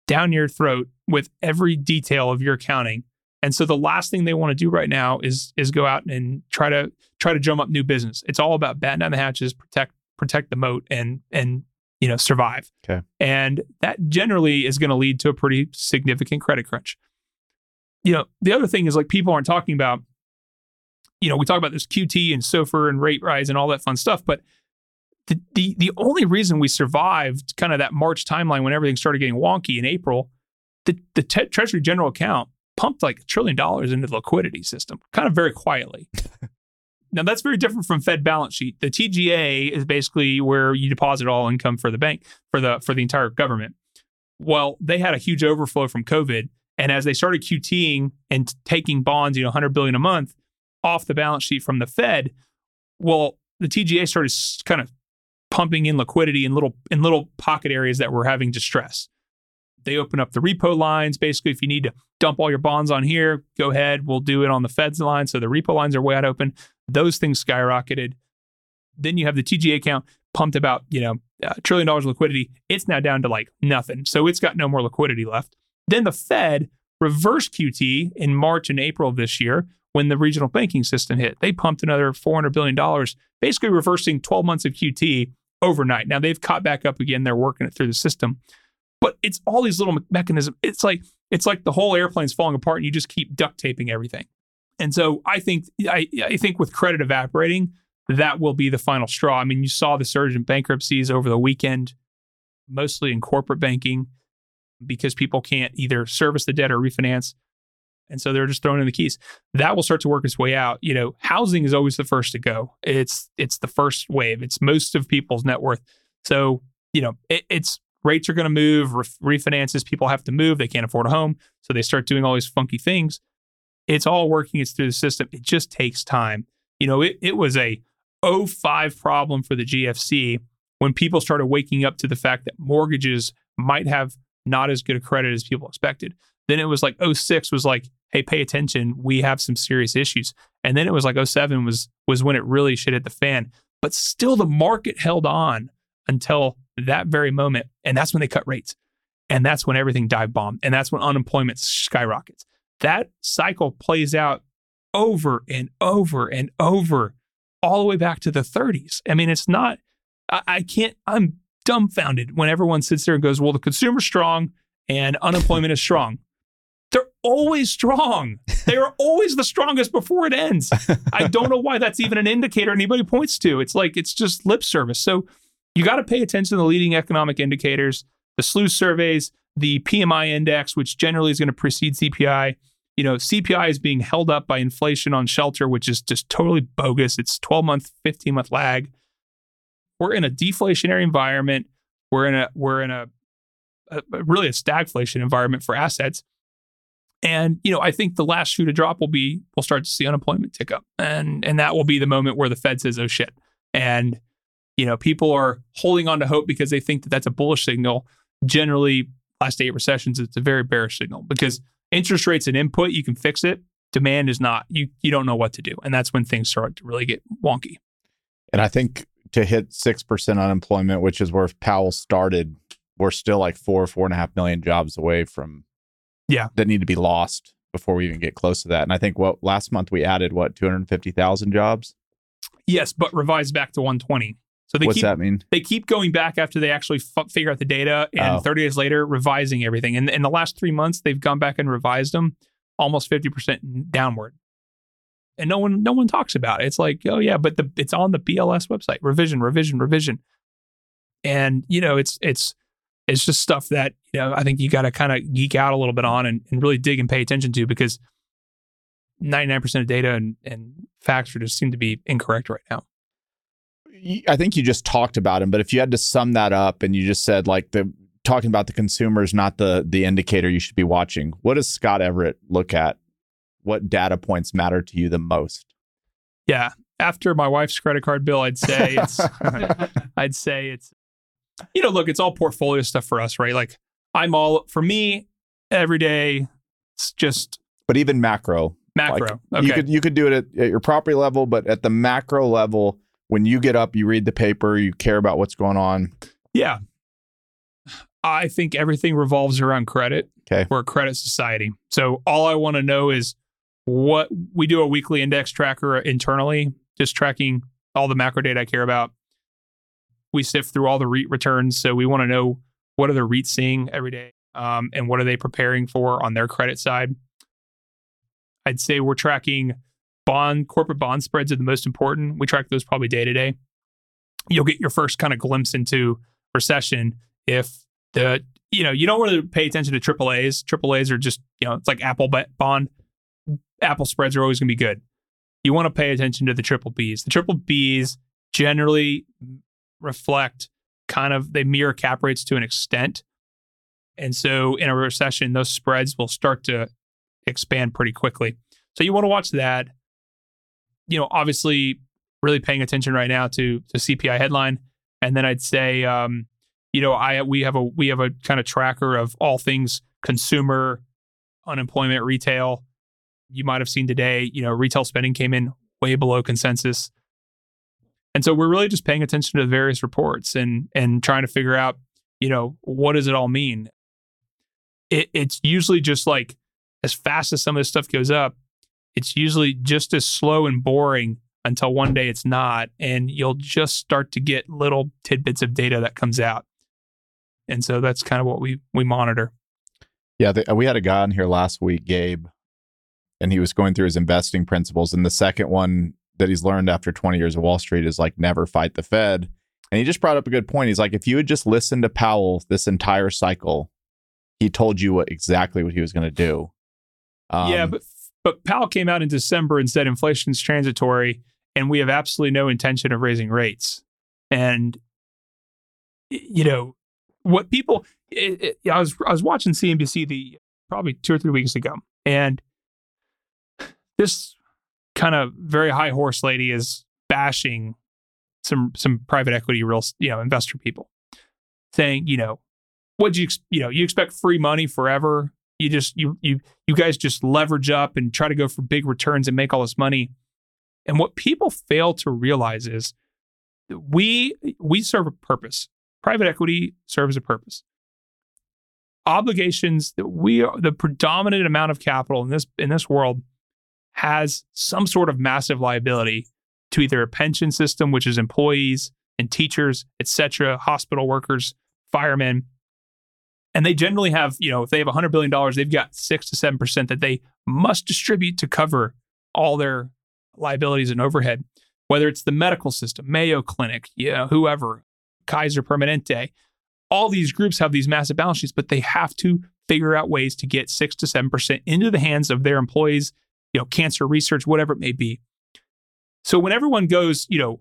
down your throat with every detail of your accounting. And so the last thing they want to do right now is is go out and try to try to drum up new business. It's all about batten down the hatches, protect protect the moat and and you know survive. Okay. And that generally is going to lead to a pretty significant credit crunch. You know, the other thing is like people aren't talking about you know, we talk about this QT and SOFR and rate rise and all that fun stuff, but the, the the only reason we survived kind of that March timeline when everything started getting wonky in April, the the te- Treasury General account pumped like a trillion dollars into the liquidity system, kind of very quietly. [LAUGHS] now that's very different from Fed balance sheet. The TGA is basically where you deposit all income for the bank for the for the entire government. Well, they had a huge overflow from COVID, and as they started QTing and taking bonds, you know, 100 billion a month off the balance sheet from the Fed, well, the TGA started kind of pumping in liquidity in little in little pocket areas that were having distress. They open up the repo lines. Basically, if you need to dump all your bonds on here, go ahead. We'll do it on the Fed's line. So the repo lines are wide open. Those things skyrocketed. Then you have the TGA account pumped about you know a trillion dollars liquidity. It's now down to like nothing. So it's got no more liquidity left. Then the Fed reversed QT in March and April of this year when the regional banking system hit. They pumped another $400 billion, basically reversing 12 months of QT overnight. Now they've caught back up again. They're working it through the system. But it's all these little mechanisms. It's like it's like the whole airplane's falling apart and you just keep duct taping everything. And so I think I, I think with credit evaporating, that will be the final straw. I mean, you saw the surge in bankruptcies over the weekend, mostly in corporate banking, because people can't either service the debt or refinance. And so they're just throwing in the keys. That will start to work its way out. You know, housing is always the first to go. It's it's the first wave. It's most of people's net worth. So you know, it, it's rates are going to move. Re- refinances, people have to move. They can't afford a home, so they start doing all these funky things. It's all working. It's through the system. It just takes time. You know, it it was a 05 problem for the GFC when people started waking up to the fact that mortgages might have not as good a credit as people expected. Then it was like 06 was like, hey, pay attention. We have some serious issues. And then it was like 07 was was when it really shit hit the fan. But still the market held on until that very moment. And that's when they cut rates. And that's when everything dive bombed. And that's when unemployment skyrockets. That cycle plays out over and over and over, all the way back to the 30s. I mean, it's not, I, I can't, I'm dumbfounded when everyone sits there and goes, well, the consumer's strong and unemployment is strong. They're always strong. They are always the strongest before it ends. I don't know why that's even an indicator anybody points to. It's like it's just lip service. So you got to pay attention to the leading economic indicators, the SLOOS surveys, the PMI index, which generally is going to precede CPI. You know, CPI is being held up by inflation on shelter, which is just totally bogus. It's 12 month, 15 month lag. We're in a deflationary environment. We're in a we're in a, a really a stagflation environment for assets. And you know, I think the last shoe to drop will be we'll start to see unemployment tick up, and and that will be the moment where the Fed says, "Oh shit," and you know, people are holding on to hope because they think that that's a bullish signal. Generally, last eight recessions, it's a very bearish signal because interest rates an input, you can fix it. Demand is not. You you don't know what to do, and that's when things start to really get wonky. And I think to hit six percent unemployment, which is where Powell started, we're still like four, four and a half million jobs away from Yeah. that need to be lost before we even get close to that. And I think what last month we added what two hundred fifty thousand jobs. Yes, but revised back to 120. So they What's keep that mean? they keep going back after they actually f- figure out the data, and Oh. 30 days later, revising everything. And in the last three months, they've gone back and revised them almost 50% downward. And no one no one talks about it. It's like, oh yeah, but the it's on the BLS website. Revision, revision, revision. And you know, it's it's it's just stuff that you know I think you got to kind of geek out a little bit on and, and really dig and pay attention to because 99% of data and, and facts are just seem to be incorrect right now. Y- I think you just talked about him, but if you had to sum that up and you just said like the talking about the consumer is not the the indicator you should be watching, what does Scott Everett look at? What data points matter to you the most? Yeah. after my wife's credit card bill, I'd say it's [LAUGHS] I'd say it's you know, look, it's all portfolio stuff for us, right? Like I'm all for me every day. It's just but even macro, macro. Like, okay. You could you could do it at, at your property level, but at the macro level, when you get up, you read the paper, you care about what's going on. Yeah. I think everything revolves around credit. Okay. We're a credit society. So all I want to know is what we do a weekly index tracker internally, just tracking all the macro data I care about. We sift through all the REIT returns. So we want to know what are the REITs seeing every day um, and what are they preparing for on their credit side. I'd say we're tracking bond, corporate bond spreads are the most important. We track those probably day to day. You'll get your first kind of glimpse into recession if the you know you don't really pay attention to AAA's. AAA's are just you know it's like Apple bond. Apple spreads are always going to be good. You want to pay attention to the triple Bs. The triple Bs generally reflect kind of they mirror cap rates to an extent. And so in a recession, those spreads will start to expand pretty quickly. So you want to watch that. You know, obviously, really paying attention right now to to CPI headline, and then I'd say, um, you know, I we have a we have a kind of tracker of all things consumer, unemployment, retail. You might have seen today, you know, retail spending came in way below consensus. And so we're really just paying attention to the various reports and and trying to figure out, you know, what does it all mean? It, it's usually just like as fast as some of this stuff goes up, it's usually just as slow and boring until one day it's not. And you'll just start to get little tidbits of data that comes out. And so that's kind of what we we monitor. Yeah, the, we had a guy on here last week, Gabe, and he was going through his investing principles. And the second one that he's learned after 20 years of Wall Street is like never fight the Fed. And he just brought up a good point. He's like, if you had just listened to Powell this entire cycle, he told you what exactly what he was going to do. Um, yeah, but but Powell came out in December and said inflation's transitory, and we have absolutely no intention of raising rates. And you know what people, it, it, I was I was watching CNBC the probably two or three weeks ago, and this kind of very high horse lady is bashing some some private equity real you know investor people, saying you know what you you know you expect free money forever you just you you you guys just leverage up and try to go for big returns and make all this money. And what people fail to realize is we we serve a purpose. Private equity serves a purpose. Obligations that we are the predominant amount of capital in this in this world has some sort of massive liability to either a pension system, which is employees and teachers, etc., hospital workers, firemen, and they generally have, you know, if they have $100 billion, they've got six to 7% that they must distribute to cover all their liabilities and overhead, whether it's the medical system, Mayo Clinic, you know, whoever, Kaiser Permanente. All these groups have these massive balance sheets, but they have to figure out ways to get six to 7% into the hands of their employees, you know, cancer research, whatever it may be. So when everyone goes, you know,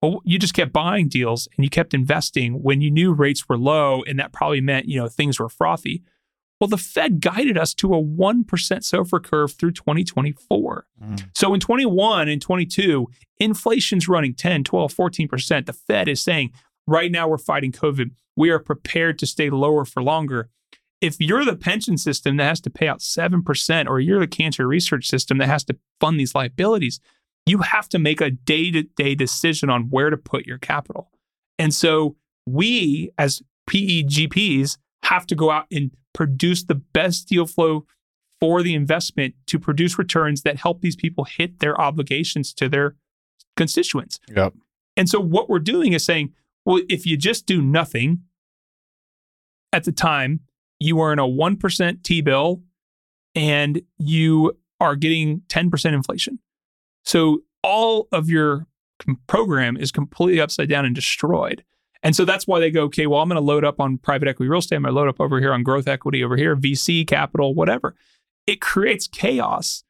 well, you just kept buying deals and you kept investing when you knew rates were low, and that probably meant you know things were frothy. Well, the Fed guided us to a 1% SOFR curve through 2024. Mm. So in 21 and 22, inflation's running 10, 12, 14%. The Fed is saying, right now we're fighting COVID. We are prepared to stay lower for longer. If you're the pension system that has to pay out 7%, or you're the cancer research system that has to fund these liabilities, you have to make a day to day decision on where to put your capital. And so we, as PEGPs, have to go out and produce the best deal flow for the investment to produce returns that help these people hit their obligations to their constituents. Yep. And so what we're doing is saying, well, if you just do nothing at the time, you earn a 1% T bill and you are getting 10% inflation. So all of your program is completely upside down and destroyed. And so that's why they go, okay, well, I'm going to load up on private equity real estate. I'm going to load up over here on growth equity over here, VC capital, whatever. It creates chaos.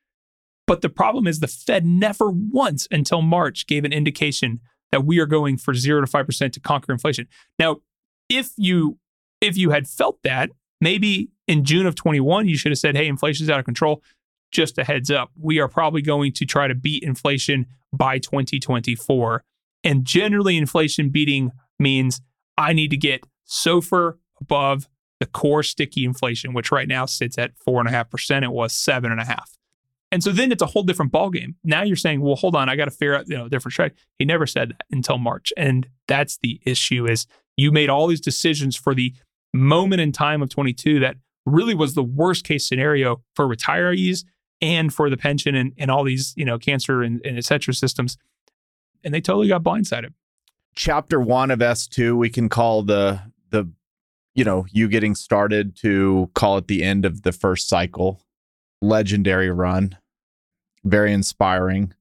But the problem is the Fed never once until March gave an indication that we are going for zero to five percent to conquer inflation. Now, if you if you had felt that, maybe in June of 21, you should have said, hey, inflation's out of control just a heads up, we are probably going to try to beat inflation by 2024. And generally, inflation beating means I need to get SOFR above the core sticky inflation, which right now sits at four and a half percent. It was 7.5. And so then it's a whole different ballgame. Now you're saying, well, hold on, I got to figure out, you know, different strategy. He never said that until March. And that's the issue is you made all these decisions for the moment in time of 22 that really was the worst case scenario for retirees and for the pension and, and all these, you know, cancer and, and et cetera systems. And they totally got blindsided. Chapter one of S2, we can call the the you know, you getting started to call it the end of the first cycle. Legendary run. Very inspiring.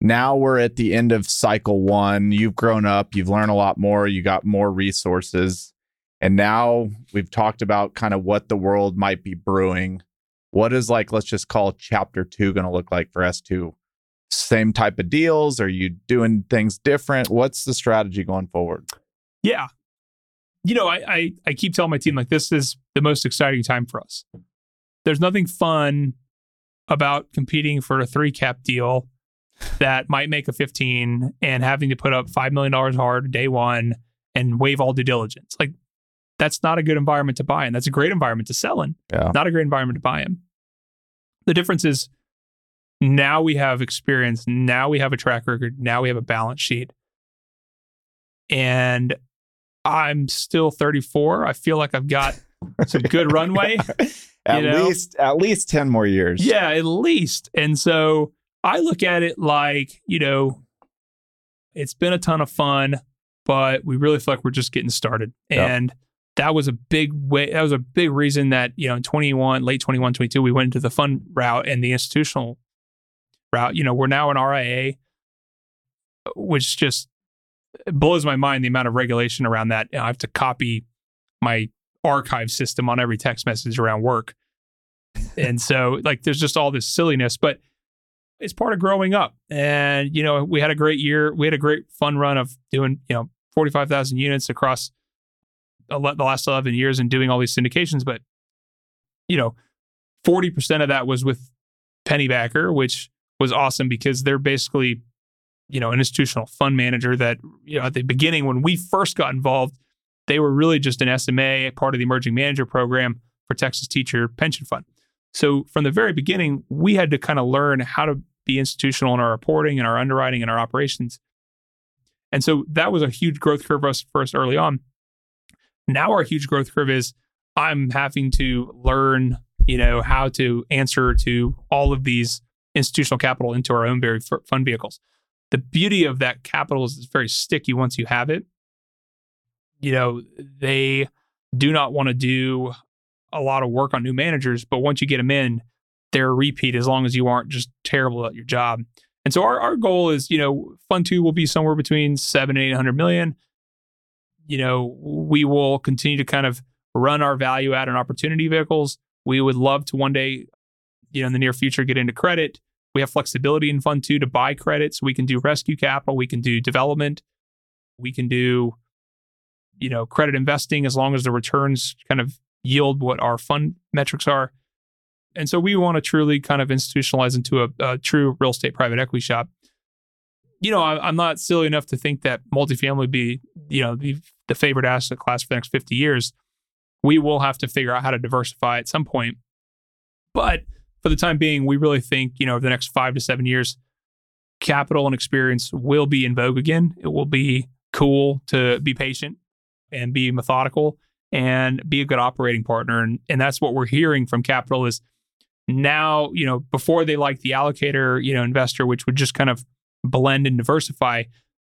Now we're at the end of cycle one. You've grown up, you've learned a lot more, you got more resources. And now we've talked about kind of what the world might be brewing. What is like, let's just call chapter two going to look like for S2? Same type of deals? Are you doing things different? What's the strategy going forward? Yeah. You know, I, I, I keep telling my team like this is the most exciting time for us. There's nothing fun about competing for a three cap deal that might make a 15 and having to put up $5 million hard day one and waive all due diligence. Like that's not a good environment to buy in. That's a great environment to sell in. Yeah. Not a great environment to buy in. The difference is now we have experience. Now we have a track record. Now we have a balance sheet. And I'm still 34. I feel like I've got some good [LAUGHS] runway. [LAUGHS] at know? least at least 10 more years. Yeah, at least. And so I look at it like, you know, it's been a ton of fun, but we really feel like we're just getting started. Yeah. And that was a big way that was a big reason that, you know, in 21, late 21, 22, we went into the fund route and the institutional route. You know, we're now an RIA, which just blows my mind the amount of regulation around that. You know, I have to copy my archive system on every text message around work. [LAUGHS] and so like there's just all this silliness, but it's part of growing up. And you know, we had a great year. We had a great fun run of doing, you know, 45,000 units across the last 11 years and doing all these syndications, but you know, 40% of that was with Pennybacker, which was awesome because they're basically, you know, an institutional fund manager that, you know, at the beginning when we first got involved, they were really just an SMA, part of the emerging manager program for Texas Teacher Pension Fund. So from the very beginning, we had to kind of learn how to be institutional in our reporting and our underwriting and our operations. And so that was a huge growth curve for us, for us early on. Now our huge growth curve is I'm having to learn, you know, how to answer to all of these institutional capital into our own very fund vehicles. The beauty of that capital is it's very sticky once you have it. You know, they do not want to do a lot of work on new managers, but once you get them in, they're a repeat as long as you aren't just terrible at your job. And so our, our goal is, you know, Fund Two will be somewhere between seven and eight hundred million. You know, we will continue to kind of run our value add and opportunity vehicles. We would love to one day, you know, in the near future, get into credit. We have flexibility in Fund Two to buy credits. We can do rescue capital. We can do development. We can do, you know, credit investing as long as the returns kind of yield what our fund metrics are. And so we want to truly kind of institutionalize into a, a true real estate private equity shop. You know, I, am not silly enough to think that multifamily would be, you know, the, the favorite asset class for the next 50 years. We will have to figure out how to diversify at some point. But for the time being, we really think, you know, over the next five to seven years, capital and experience will be in vogue again. It will be cool to be patient and be methodical and be a good operating partner. And, and that's what we're hearing from capital is now, you know, before they like the allocator, you know, investor, which would just kind of blend and diversify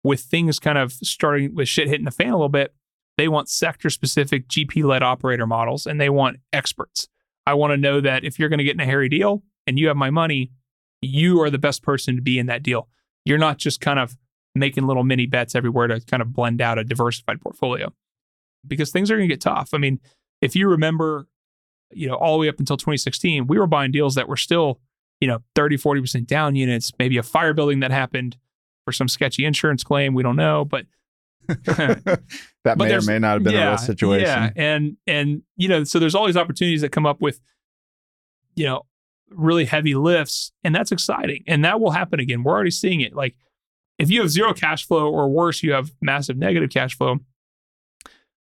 with things kind of starting with shit hitting the fan a little bit. They want sector specific GP led operator models and they want experts. I want to know that if you're going to get in a hairy deal and you have my money, you are the best person to be in that deal. You're not just kind of making little mini bets everywhere to kind of blend out a diversified portfolio because things are going to get tough. I mean, if you remember, you know, all the way up until 2016, we were buying deals that were still, you know, 30, 40% down units, maybe a fire building that happened for some sketchy insurance claim. We don't know, but [LAUGHS] that but may or may not have been yeah, a real situation. Yeah. And, and, you know, so there's all these opportunities that come up with, you know, really heavy lifts, and that's exciting. And that will happen again. We're already seeing it. Like if you have zero cash flow, or worse, you have massive negative cash flow.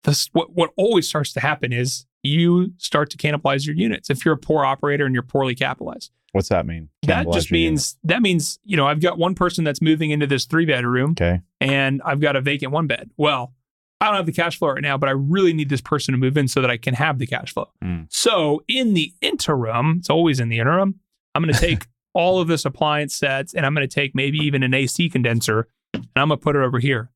This what what always starts to happen is you start to cannibalize your units if you're a poor operator and you're poorly capitalized. What's that mean? That just your unit. means that means you know I've got one person that's moving into this three bedroom okay. and I've got a vacant one bed. Well, I don't have the cash flow right now, but I really need this person to move in so that I can have the cash flow. Mm. So in the interim, it's always in the interim, I'm going [LAUGHS] to take all of this appliance sets and I'm going to take maybe even an AC condenser and I'm going to put it over here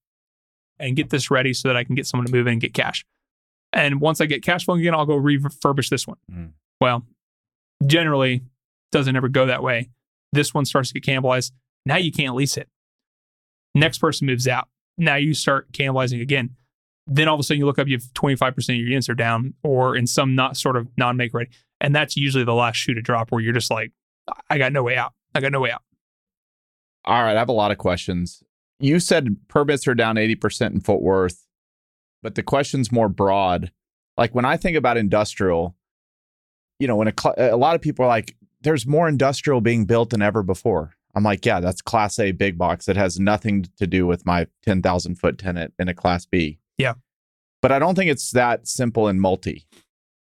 and get this ready so that I can get someone to move in and get cash. And once I get cash flow again, I'll go refurbish this one. Mm. Well, generally doesn't ever go that way. This one starts to get cannibalized. Now you can't lease it. Next person moves out. Now you start cannibalizing again. Then all of a sudden you look up, you have 25% of your units are down or in some not sort of non make ready. And that's usually the last shoe to drop where you're just like, I got no way out. I got no way out. All right, I have a lot of questions. You said permits are down 80% in Fort Worth, but the question's more broad. Like when I think about industrial, you know, when a, cl- a lot of people are like, there's more industrial being built than ever before. I'm like, yeah, that's class A big box. It has nothing to do with my 10,000 foot tenant in a class B. Yeah. But I don't think it's that simple and multi.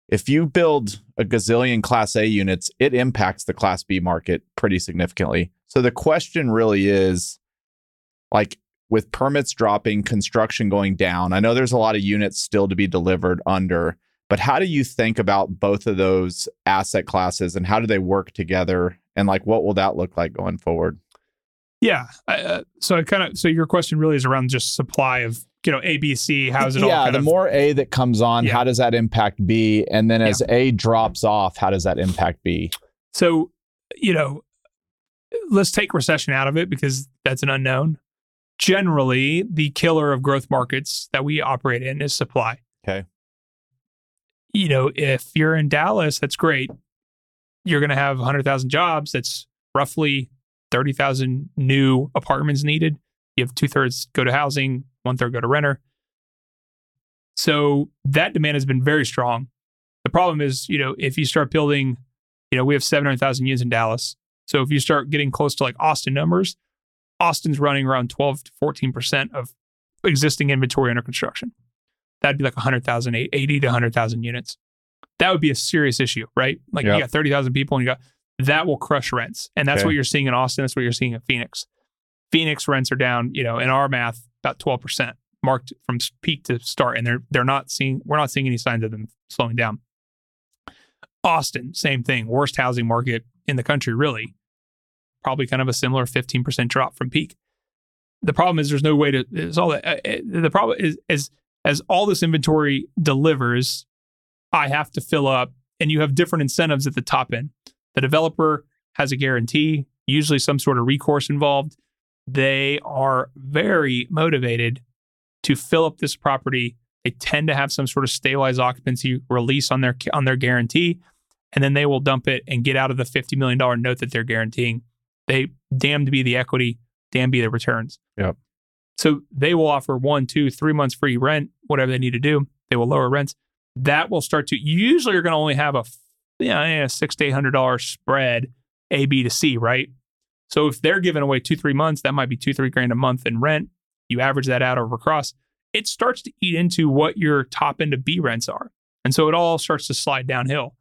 If you build a gazillion class A units, it impacts the class B market pretty significantly. So the question really is like with permits dropping, construction going down. I know there's a lot of units still to be delivered under, but how do you think about both of those asset classes and how do they work together? And like, what will that look like going forward? Yeah. I, uh, so I kind of, so your question really is around just supply of, you know, ABC. How's it all? yeah, the of, more A that comes on, Yeah. how does that impact B? And then as A drops off, how does that impact B? So, you know, let's take recession out of it because that's an unknown. Generally, the killer of growth markets that we operate in is supply. Okay. You know, if you're in Dallas, that's great. You're going to have 100,000 jobs. That's roughly 30,000 new apartments needed. You have two thirds go to housing, one third go to renter. So that demand has been very strong. The problem is, you know, if you start building, you know, we have 700,000 units in Dallas. So if you start getting close to like Austin numbers, Austin's running around 12 to 14% of existing inventory under construction. That'd be like 100,000, 80 to 100,000 units. That would be a serious issue, right? Like Yep. you got 30,000 people and you got that will crush rents. And that's Okay. what you're seeing in Austin. That's what you're seeing in Phoenix. Phoenix rents are down, you know, in our math, about 12% marked from peak to start. And they're they're not seeing we're not seeing any signs of them slowing down. Austin, same thing. Worst housing market in the country, really. Probably kind of a similar 15% drop from peak. The problem is there's no way to is all that uh, uh, the problem is is as all this inventory delivers, I have to fill up and you have different incentives at the top end. The developer has a guarantee, usually some sort of recourse involved. They are very motivated to fill up this property. They tend to have some sort of stabilized occupancy release on their on their guarantee, and then they will dump it and get out of the fifty million dollar note that they're guaranteeing. They damn to be the equity, damn be the returns. Yep. So they will offer one, two, three months free rent, whatever they need to do. They will lower rents. That will start to. Usually you're going to only have a yeah, yeah six to eight hundred dollar spread A, B to C, right? So if they're giving away two, three months, that might be two, three grand a month in rent. You average that out over across. It starts to eat into what your top end of B rents are. And so it all starts to slide downhill.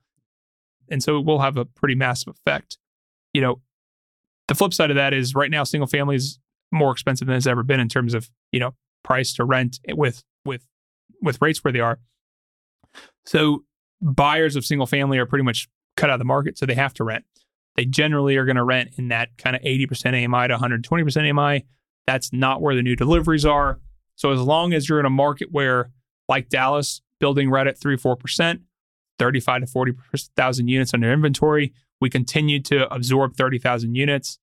And so it will have a pretty massive effect. You know, the flip side of that is right now single family is more expensive than it's ever been in terms of, you know, price to rent with with with rates where they are. So buyers of single family are pretty much cut out of the market, so they have to rent. They generally are going to rent in that kind of 80% AMI to 120% AMI. That's not where the new deliveries are. So as long as you're in a market where, like Dallas, building right at 3 4%, 35 to 40,000 units under inventory, we continue to absorb 30,000 units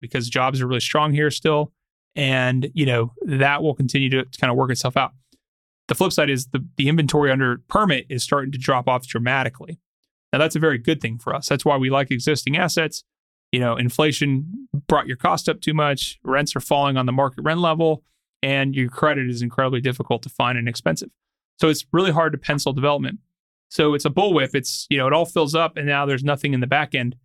because jobs are really strong here still. And, you know, that will continue to kind of work itself out. The flip side is the, the inventory under permit is starting to drop off dramatically. Now, that's a very good thing for us. That's why we like existing assets. You know, inflation brought your cost up too much, rents are falling on the market rent level, and your credit is incredibly difficult to find and expensive. So it's really hard to pencil development. So it's a bullwhip. It's, you know, it all fills up and now there's nothing in the back end.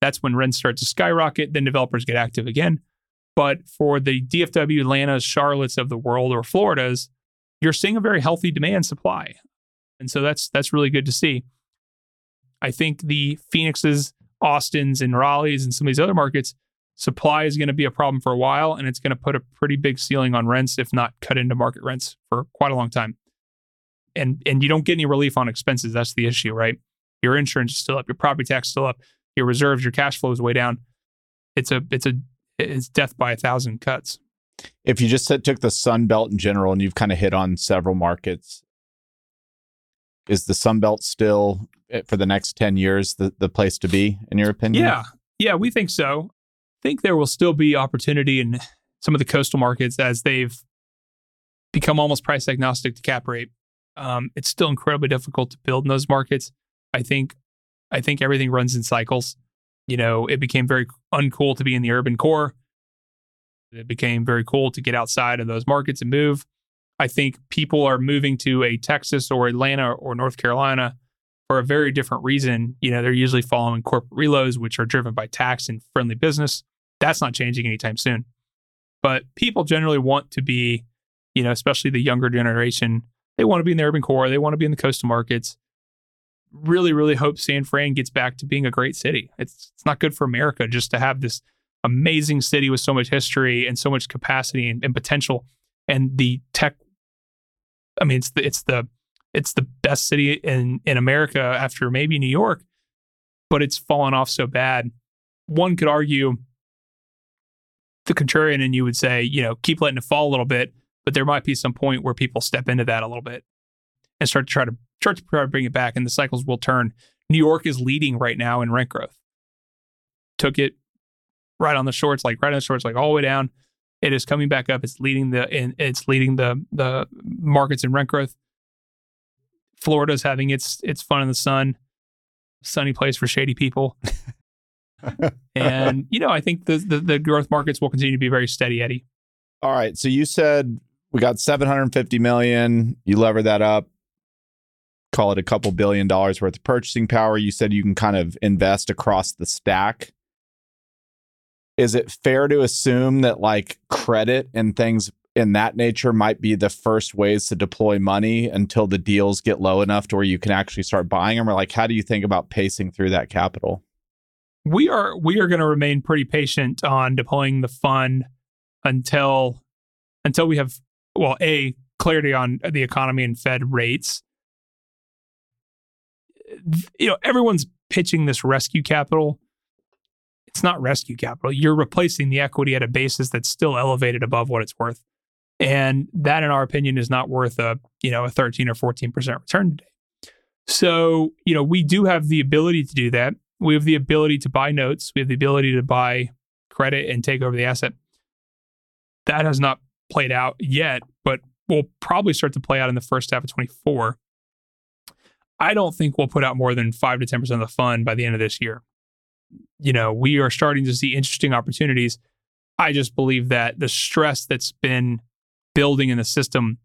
That's when rents start to skyrocket. Then developers get active again. But for the DFW, Atlanta's, Charlotte's of the world or Florida's, you're seeing a very healthy demand supply. And so that's that's really good to see. I think the Phoenixes, Austins, and Raleighs and some of these other markets, supply is going to be a problem for a while, and it's going to put a pretty big ceiling on rents, if not cut into market rents for quite a long time. And and you don't get any relief on expenses. That's the issue, right? Your insurance is still up, your property tax is still up, your reserves, your cash flow is way down. It's a it's a it's death by a thousand cuts. If you just took the Sun Belt in general, and you've kind of hit on several markets, is the Sun Belt still eh, for the next ten years the the place to be in your opinion? Yeah, yeah, we think so. I think there will still be opportunity in some of the coastal markets as they've become almost price agnostic to cap rate. Um, it's still incredibly difficult to build in those markets. I think I think everything runs in cycles. You know, it became very uncool to be in the urban core. It became very cool to get outside of those markets and move. I think people are moving to a Texas or Atlanta or North Carolina for a very different reason. You know, they're usually following corporate reloads, which are driven by tax and friendly business. That's not changing anytime soon. But people generally want to be, you know, especially the younger generation, they want to be in the urban core, they want to be in the coastal markets really, really hope San Fran gets back to being a great city. It's it's not good for America just to have this amazing city with so much history and so much capacity and, and potential. And the tech, I mean, it's the it's the it's the best city in in America after maybe New York, but it's fallen off so bad. One could argue the contrarian, and you would say, you know, keep letting it fall a little bit, but there might be some point where people step into that a little bit and start to try to start to try to bring it back, and the cycles will turn. New York is leading right now in rent growth. Took it right on the shorts, like right on the shorts, like all the way down. It is coming back up. It's leading the in, it's leading the the markets in rent growth. Florida's having its its fun in the sun, sunny place for shady people. [LAUGHS] and you know, I think the, the the growth markets will continue to be very steady, Eddie. All right. So you said we got 750 million. You lever that up call it a couple billion dollars worth of purchasing power. You said you can kind of invest across the stack. Is it fair to assume that like credit and things in that nature might be the first ways to deploy money until the deals get low enough to where you can actually start buying them? Or like, how do you think about pacing through that capital? We are we are going to remain pretty patient on deploying the fund until until we have well a clarity on the economy and Fed rates you know, everyone's pitching this rescue capital. It's not rescue capital. You're replacing the equity at a basis that's still elevated above what it's worth. And that, in our opinion, is not worth a, you know, a 13 or 14% return today. So, you know, we do have the ability to do that. We have the ability to buy notes. We have the ability to buy credit and take over the asset. That has not played out yet, but will probably start to play out in the first half of 24. I don't think we'll put out more than five to 10% of the fund by the end of this year. You know, we are starting to see interesting opportunities. I just believe that the stress that's been building in the system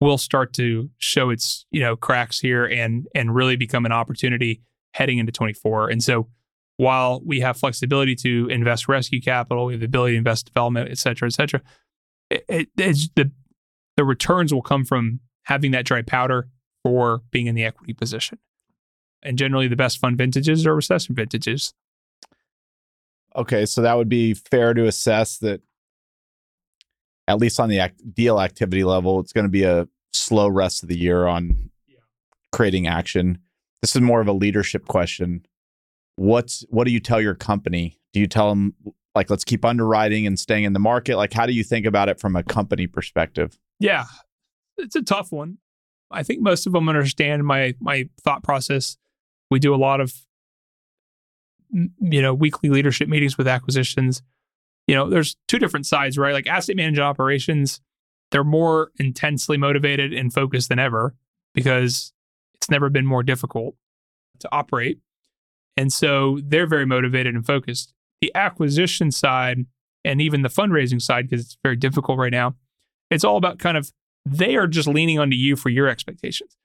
will start to show its, you know, cracks here and and really become an opportunity heading into 24. And so while we have flexibility to invest rescue capital, we have the ability to invest development, et cetera, et cetera, it, it, it's the the returns will come from having that dry powder for being in the equity position. And generally, the best fund vintages are recession vintages. Okay, so that would be fair to assess that at least on the act- deal activity level, it's going to be a slow rest of the year on yeah. creating action. This is more of a leadership question. What's what do you tell your company? Do you tell them like let's keep underwriting and staying in the market? Like how do you think about it from a company perspective? Yeah. It's a tough one. I think most of them understand my my thought process. We do a lot of you know weekly leadership meetings with acquisitions. You know, there's two different sides, right? Like asset management operations, they're more intensely motivated and focused than ever because it's never been more difficult to operate. And so they're very motivated and focused. The acquisition side and even the fundraising side, because it's very difficult right now, it's all about kind of they are just leaning onto you for your expectations.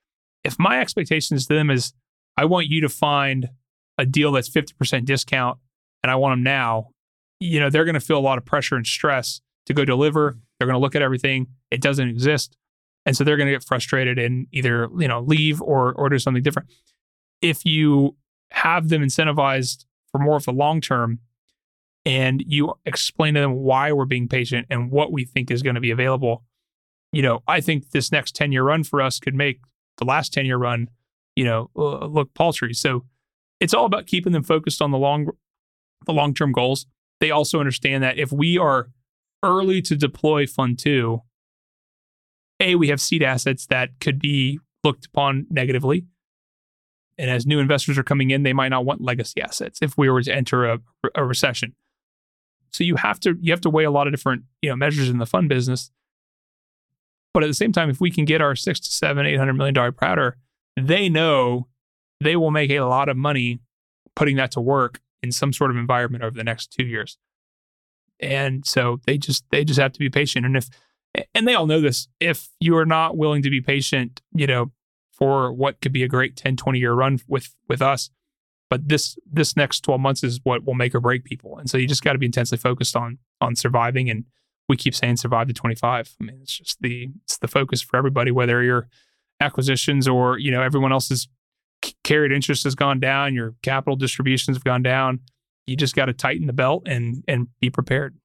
if my expectations to them is I want you to find a deal that's 50% discount and I want them now, you know, they're going to feel a lot of pressure and stress to go deliver. They're going to look at everything. It doesn't exist. And so they're going to get frustrated and either, you know, leave or or do something different. If you have them incentivized for more of the long term and you explain to them why we're being patient and what we think is going to be available, you know, I think this next 10 year run for us could make the last 10 year run, you know, look paltry. So it's all about keeping them focused on the long the long term goals. They also understand that if we are early to deploy Fund Two, a we have seed assets that could be looked upon negatively, and as new investors are coming in, they might not want legacy assets if we were to enter a, a recession. So you have to you have to weigh a lot of different you know measures in the fund business. But at the same time, if we can get our six to seven, eight hundred million dollar powder, they know they will make a lot of money putting that to work in some sort of environment over the next two years. And so they just they just have to be patient. And if and they all know this, if you are not willing to be patient, you know, for what could be a great 10, 20 year run with with us, but this this next 12 months is what will make or break people. And so you just got to be intensely focused on on surviving and we keep saying survive to 25. I mean, it's just the it's the focus for everybody whether you're acquisitions or, you know, everyone else's carried interest has gone down, your capital distributions have gone down. You just got to tighten the belt and and be prepared.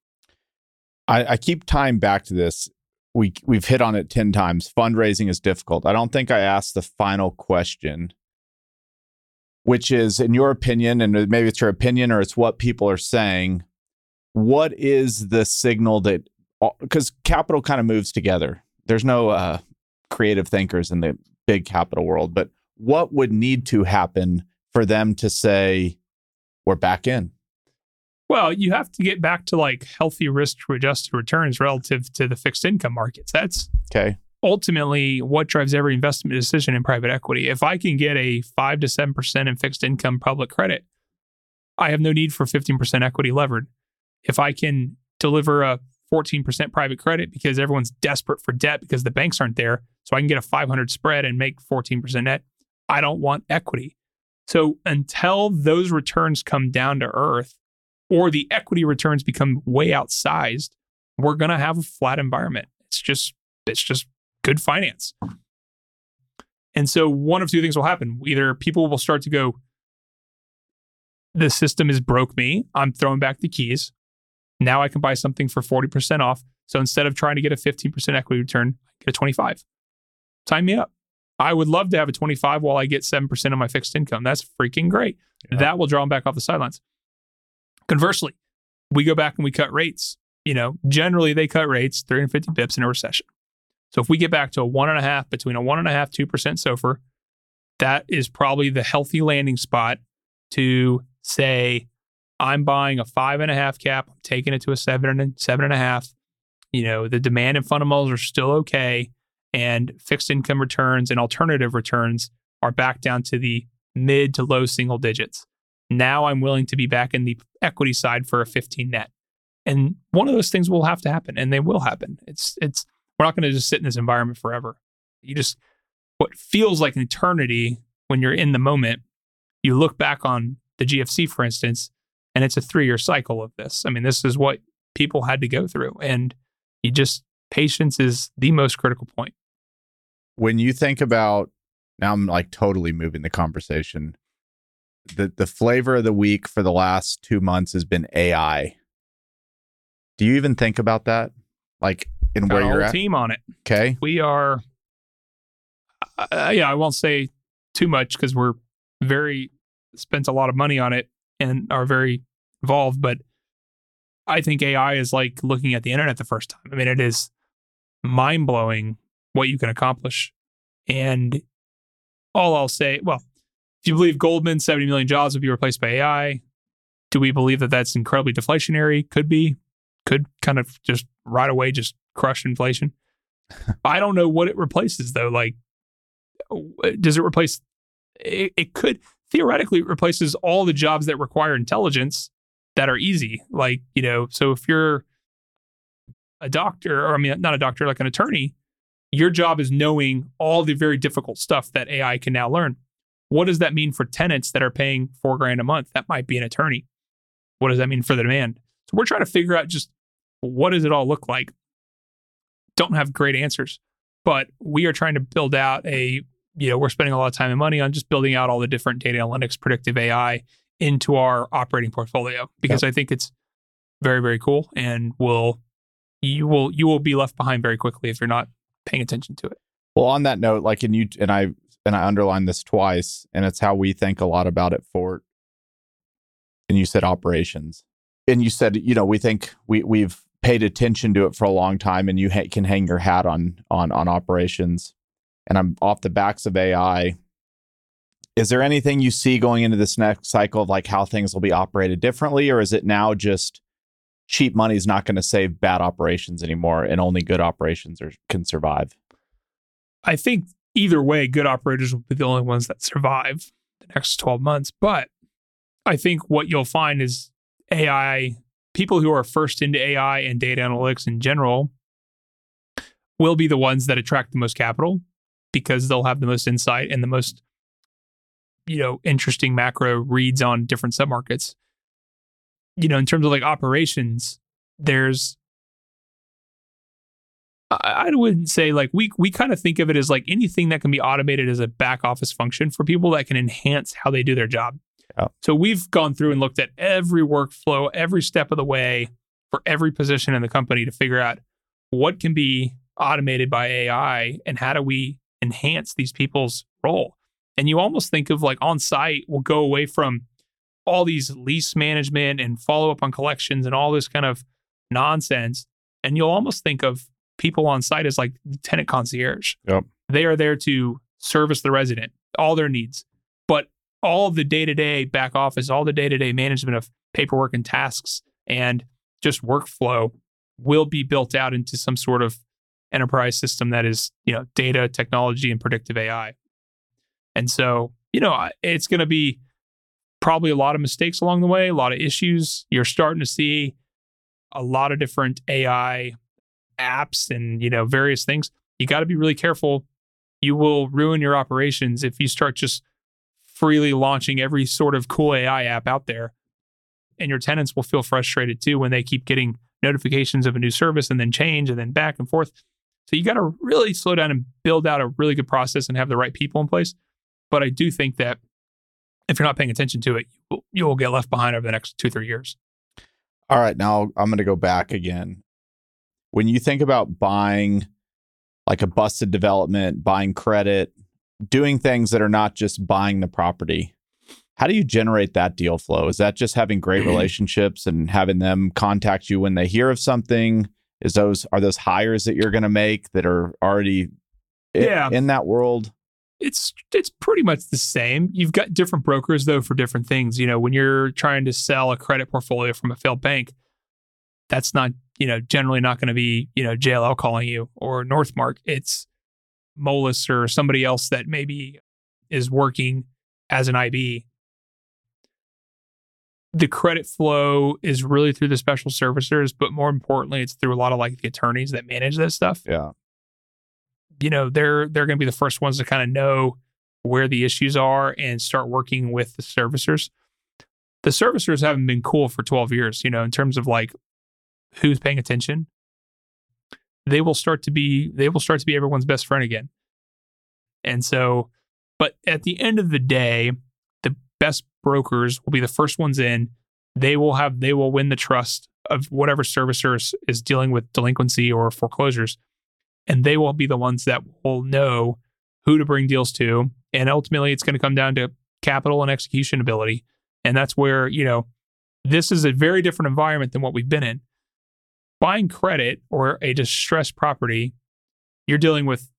I, I keep tying back to this. We we've hit on it ten times. Fundraising is difficult. I don't think I asked the final question, which is, in your opinion, and maybe it's your opinion or it's what people are saying. What is the signal that because capital kind of moves together? There's no uh, creative thinkers in the big capital world, but what would need to happen for them to say, we're back in? Well, you have to get back to like healthy risk adjusted returns relative to the fixed income markets. That's okay. Ultimately, what drives every investment decision in private equity. If I can get a five to seven percent in fixed income public credit, I have no need for 15% equity levered. If I can deliver a 14% private credit because everyone's desperate for debt because the banks aren't there, so I can get a 500 spread and make 14% net, I don't want equity. So until those returns come down to earth or the equity returns become way outsized, we're going to have a flat environment. It's just it's just good finance. And so one of two things will happen. Either people will start to go the system has broke me. I'm throwing back the keys. Now I can buy something for 40% off. So instead of trying to get a 15% equity return, I get a 25. Sign me up. I would love to have a 25 while I get 7% of my fixed income. That's freaking great. Yeah. That will draw them back off the sidelines. Conversely, we go back and we cut rates. You know, generally they cut rates 350 bips in a recession. So if we get back to a one and a half, between a one and a half, 2% SOFR, that is probably the healthy landing spot to say, I'm buying a five and a half cap, I'm taking it to a seven and seven and a half. You know, the demand and fundamentals are still okay and fixed income returns and alternative returns are back down to the mid to low single digits. Now I'm willing to be back in the equity side for a 15 net. And one of those things will have to happen and they will happen. It's it's we're not going to just sit in this environment forever. You just what feels like an eternity when you're in the moment, you look back on the GFC for instance, and it's a 3-year cycle of this. I mean, this is what people had to go through and you just patience is the most critical point when you think about now I'm like totally moving the conversation. The the flavor of the week for the last 2 months has been AI. Do you even think about that? Like in where you're at? team on it. Okay. We are uh, yeah, I won't say too much cuz we're very spent a lot of money on it and are very involved, but I think AI is like looking at the internet the first time. I mean, it is mind blowing what you can accomplish. And all I'll say, well, if you believe Goldman, 70 million jobs will be replaced by AI, do we believe that that's incredibly deflationary? Could be, could kind of just right away just crush inflation. I don't know what it replaces though. Like, uh, does it replace? It, it could theoretically it replaces all the jobs that require intelligence that are easy. Like, you know, so if you're a doctor, or I mean, not a doctor, like an attorney, Your job is knowing all the very difficult stuff that AI can now learn. What does that mean for tenants that are paying four grand a month? That might be an attorney. What does that mean for the demand? So we're trying to figure out just what does it all look like? Don't have great answers, but we are trying to build out a, you know, we're spending a lot of time and money on just building out all the different data analytics, predictive AI into our operating portfolio because yep. I think it's very, very cool and will you will you will be left behind very quickly if you're not paying attention to it. Well, on that note, like and you and I and I underlined this twice, and it's how we think a lot about it for and you said operations and you said you know we think we we've paid attention to it for a long time and you ha- can hang your hat on on on operations. And i'm off the backs of ai is there anything you see going into this next cycle of like how things will be operated differently or is it now just cheap money is not going to save bad operations anymore and only good operations are, can survive? I think either way good operators will be the only ones that survive the next 12 months. But I think what you'll find is AI, people who are first into AI and data analytics in general will be the ones that attract the most capital because they'll have the most insight and the most you know interesting macro reads on different submarkets you know in terms of like operations there's I, wouldn't say like we we kind of think of it as like anything that can be automated as a back office function for people that can enhance how they do their job. Yeah. So we've gone through and looked at every workflow, every step of the way for every position in the company to figure out what can be automated by AI and how do we enhance these people's role. And you almost think of like on site, we'll go away from all these lease management and follow up on collections and all this kind of nonsense. And you'll almost think of people on site as like tenant concierge. Yep. They are there to service the resident, all their needs. But all the day to day back office, all the day to day management of paperwork and tasks and just workflow will be built out into some sort of enterprise system that is, you know, data, technology, and predictive AI. And so, you know, it's going to be probably a lot of mistakes along the way, a lot of issues. You're starting to see a lot of different AI apps and, you know, various things. You got to be really careful. You will ruin your operations if you start just freely launching every sort of cool AI app out there. And your tenants will feel frustrated too when they keep getting notifications of a new service and then change and then back and forth. So you got to really slow down and build out a really good process and have the right people in place. But I do think that if you're not paying attention to it, you will get left behind over the next two, three years. All right. Now I'm going to go back again. When you think about buying like a busted development, buying credit, doing things that are not just buying the property. How do you generate that deal flow? Is that just having great [CLEARS THROAT] relationships and having them contact you when they hear of something? Is those are those hires that you're going to make that are already yeah. in, in that world? It's it's pretty much the same. You've got different brokers though for different things. You know, when you're trying to sell a credit portfolio from a failed bank, that's not, you know, generally not going to be, you know, JLL calling you or Northmarq. It's Moelis or somebody else that maybe is working as an IB. The credit flow is really through the special servicers, but more importantly, it's through a lot of like the attorneys that manage this stuff. Yeah. You know, they're they're going to be the first ones to kind of know where the issues are and start working with the servicers. The servicers haven't been cool for 12 years, you know, in terms of like who's paying attention, they will start to be they will start to be everyone's best friend again. And so, but at the end of the day, the best brokers will be the first ones in. They will have they will win the trust of whatever servicer is, is dealing with delinquency or foreclosures, and they will be the ones that will know who to bring deals to. And ultimately, it's going to come down to capital and execution ability. And that's where you know this is a very different environment than what we've been in buying credit or a distressed property, you're dealing with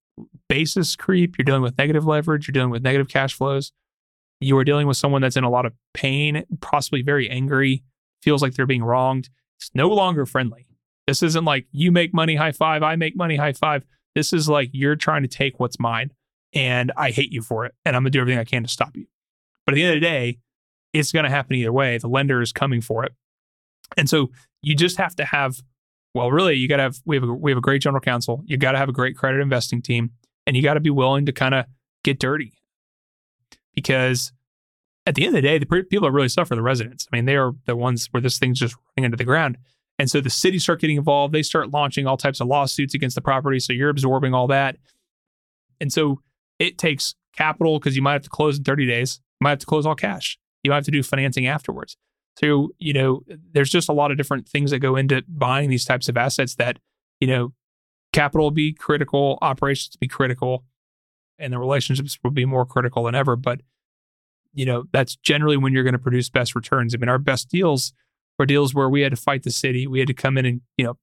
basis creep, you're dealing with negative leverage, you're dealing with negative cash flows. You are dealing with someone that's in a lot of pain, possibly very angry, feels like they're being wronged. It's no longer friendly. This isn't like you make money, high five, I make money, high five. This is like you're trying to take what's mine and I hate you for it. And I'm going to do everything I can to stop you. But at the end of the day, it's going to happen either way. The lender is coming for it. And so you just have to have Well, really, you got to have we have a, we have a great general counsel. You got to have a great credit investing team, and you got to be willing to kind of get dirty, because at the end of the day, the people that really suffer the residents. I mean, they are the ones where this thing's just running into the ground. And so the cities start getting involved. They start launching all types of lawsuits against the property. So you're absorbing all that. And so it takes capital because you might have to close in 30 days. You might have to close all cash. You might have to do financing afterwards. So, you know, there's just a lot of different things that go into buying these types of assets that, you know, capital will be critical, operations will be critical, and the relationships will be more critical than ever. But, you know, that's generally when you're going to produce best returns. I mean, our best deals were deals where we had to fight the city. We had to come in and, you know,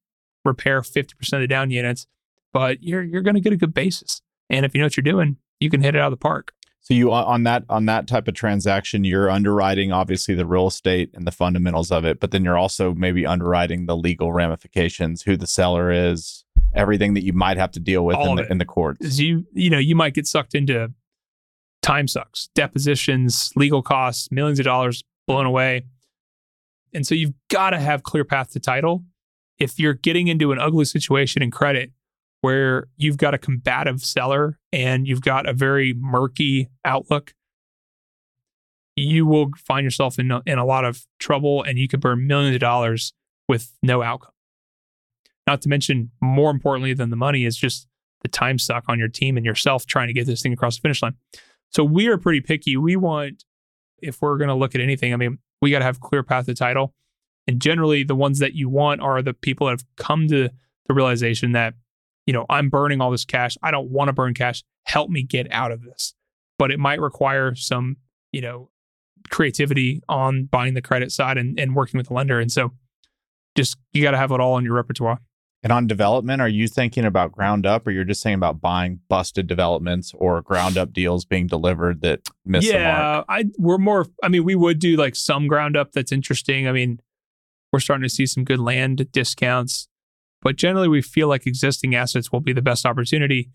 repair 50% of the down units, but you're you're going to get a good basis. And if you know what you're doing, you can hit it out of the park. So you on that on that type of transaction, you're underwriting obviously the real estate and the fundamentals of it, but then you're also maybe underwriting the legal ramifications, who the seller is, everything that you might have to deal with in the, in the courts. You you know you might get sucked into time sucks, depositions, legal costs, millions of dollars blown away, and so you've got to have clear path to title. If you're getting into an ugly situation in credit, where you've got a combative seller and you've got a very murky outlook, you will find yourself in a, in a lot of trouble and you could burn millions of dollars with no outcome. Not to mention, more importantly than the money, is just the time suck on your team and yourself trying to get this thing across the finish line. So we are pretty picky. We want, if we're going to look at anything, I mean, we got to have clear path to title. And generally, the ones that you want are the people that have come to the realization that you know, I'm burning all this cash. I don't want to burn cash. Help me get out of this. But it might require some, you know, creativity on buying the credit side and, and working with the lender. And so just you got to have it all in your repertoire. And on development, are you thinking about ground up or you're just saying about buying busted developments or ground up deals being delivered that miss yeah, the mark? I we're more I mean, we would do like some ground up that's interesting. I mean, we're starting to see some good land discounts. But generally, we feel like existing assets will be the best opportunity.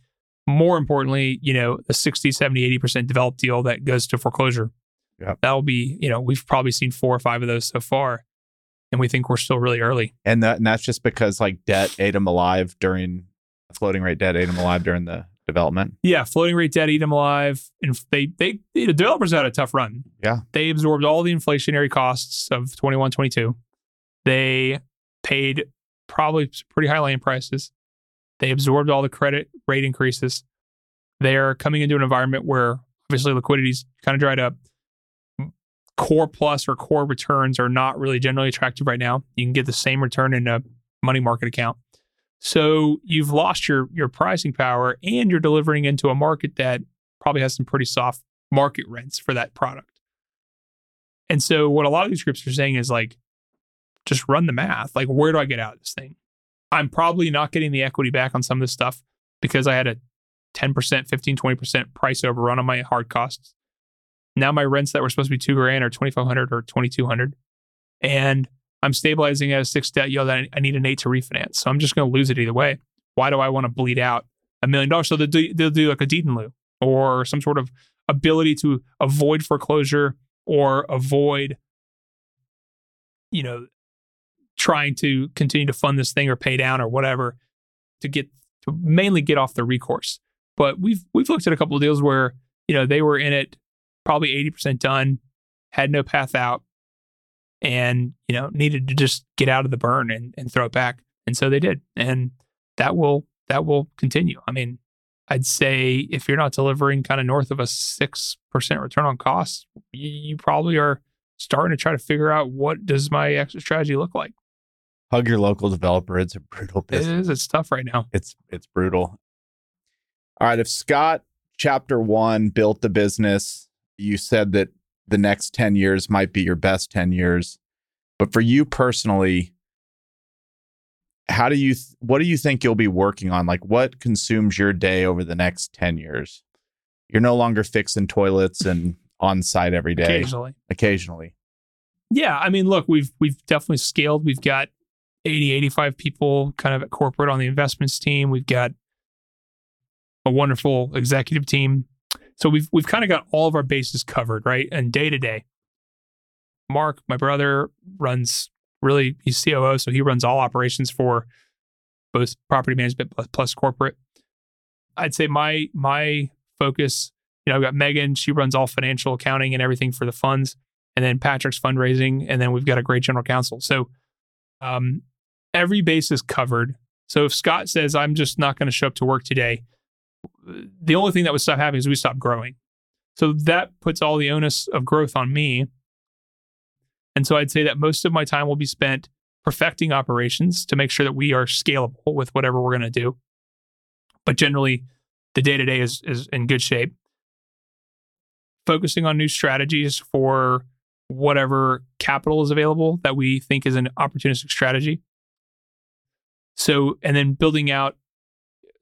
More importantly, you know, a 60, 70, 80% developed deal that goes to foreclosure. Yep. That'll be, you know, we've probably seen four or five of those so far. And we think we're still really early. And that and that's just because like debt ate them alive during floating rate debt ate them alive during the development. Yeah, floating rate debt ate them alive. And they they the developers had a tough run. Yeah. They absorbed all the inflationary costs of 21, 22. They paid probably pretty high land prices. They absorbed all the credit rate increases. They are coming into an environment where obviously liquidity's kind of dried up. Core plus or core returns are not really generally attractive right now. You can get the same return in a money market account. So you've lost your your pricing power and you're delivering into a market that probably has some pretty soft market rents for that product. And so what a lot of these groups are saying is like, just run the math. Like, where do I get out of this thing? I'm probably not getting the equity back on some of this stuff because I had a 10%, 15, 20% price overrun on my hard costs. Now my rents that were supposed to be two grand are 2,500 or 2,200. And I'm stabilizing at a six debt yield that I need an eight to refinance. So I'm just going to lose it either way. Why do I want to bleed out a million dollars? So they'll do, they'll do like a deed in lieu or some sort of ability to avoid foreclosure or avoid, you know, trying to continue to fund this thing or pay down or whatever to get to mainly get off the recourse. But we've we've looked at a couple of deals where you know they were in it probably eighty percent done, had no path out, and you know needed to just get out of the burn and, and throw it back. And so they did, and that will that will continue. I mean, I'd say if you're not delivering kind of north of a six percent return on costs, you, you probably are starting to try to figure out what does my exit strategy look like hug your local developer. It's a brutal business. It is. It's tough right now. It's it's brutal. All right. If Scott chapter one built the business, you said that the next 10 years might be your best 10 years. But for you personally, how do you th- what do you think you'll be working on? Like what consumes your day over the next 10 years? You're no longer fixing toilets and on site every day. Occasionally. Occasionally. Yeah, I mean, look, we've we've definitely scaled. We've got 80, 85 people kind of at corporate on the investments team. We've got a wonderful executive team. So we've we've kind of got all of our bases covered, right? And day to day. Mark, my brother, runs really he's COO, so he runs all operations for both property management plus, plus corporate. I'd say my my focus, you know, I've got Megan, she runs all financial accounting and everything for the funds, and then Patrick's fundraising, and then we've got a great general counsel. So um, every base is covered. So if Scott says I'm just not going to show up to work today, the only thing that would stop happening is we stop growing. So that puts all the onus of growth on me. And so I'd say that most of my time will be spent perfecting operations to make sure that we are scalable with whatever we're going to do. But generally, the day to day is is in good shape. Focusing on new strategies for whatever capital is available that we think is an opportunistic strategy. So, and then building out,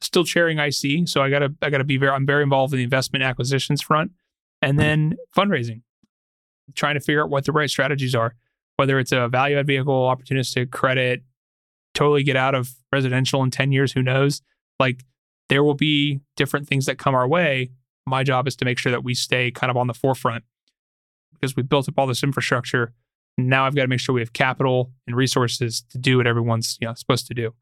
still chairing IC. So I gotta I gotta be very I'm very involved in the investment acquisitions front, and mm-hmm. then fundraising, trying to figure out what the right strategies are, whether it's a value add vehicle, opportunistic credit, totally get out of residential in ten years. Who knows? Like there will be different things that come our way. My job is to make sure that we stay kind of on the forefront because we built up all this infrastructure. Now I've got to make sure we have capital and resources to do what everyone's you know, supposed to do.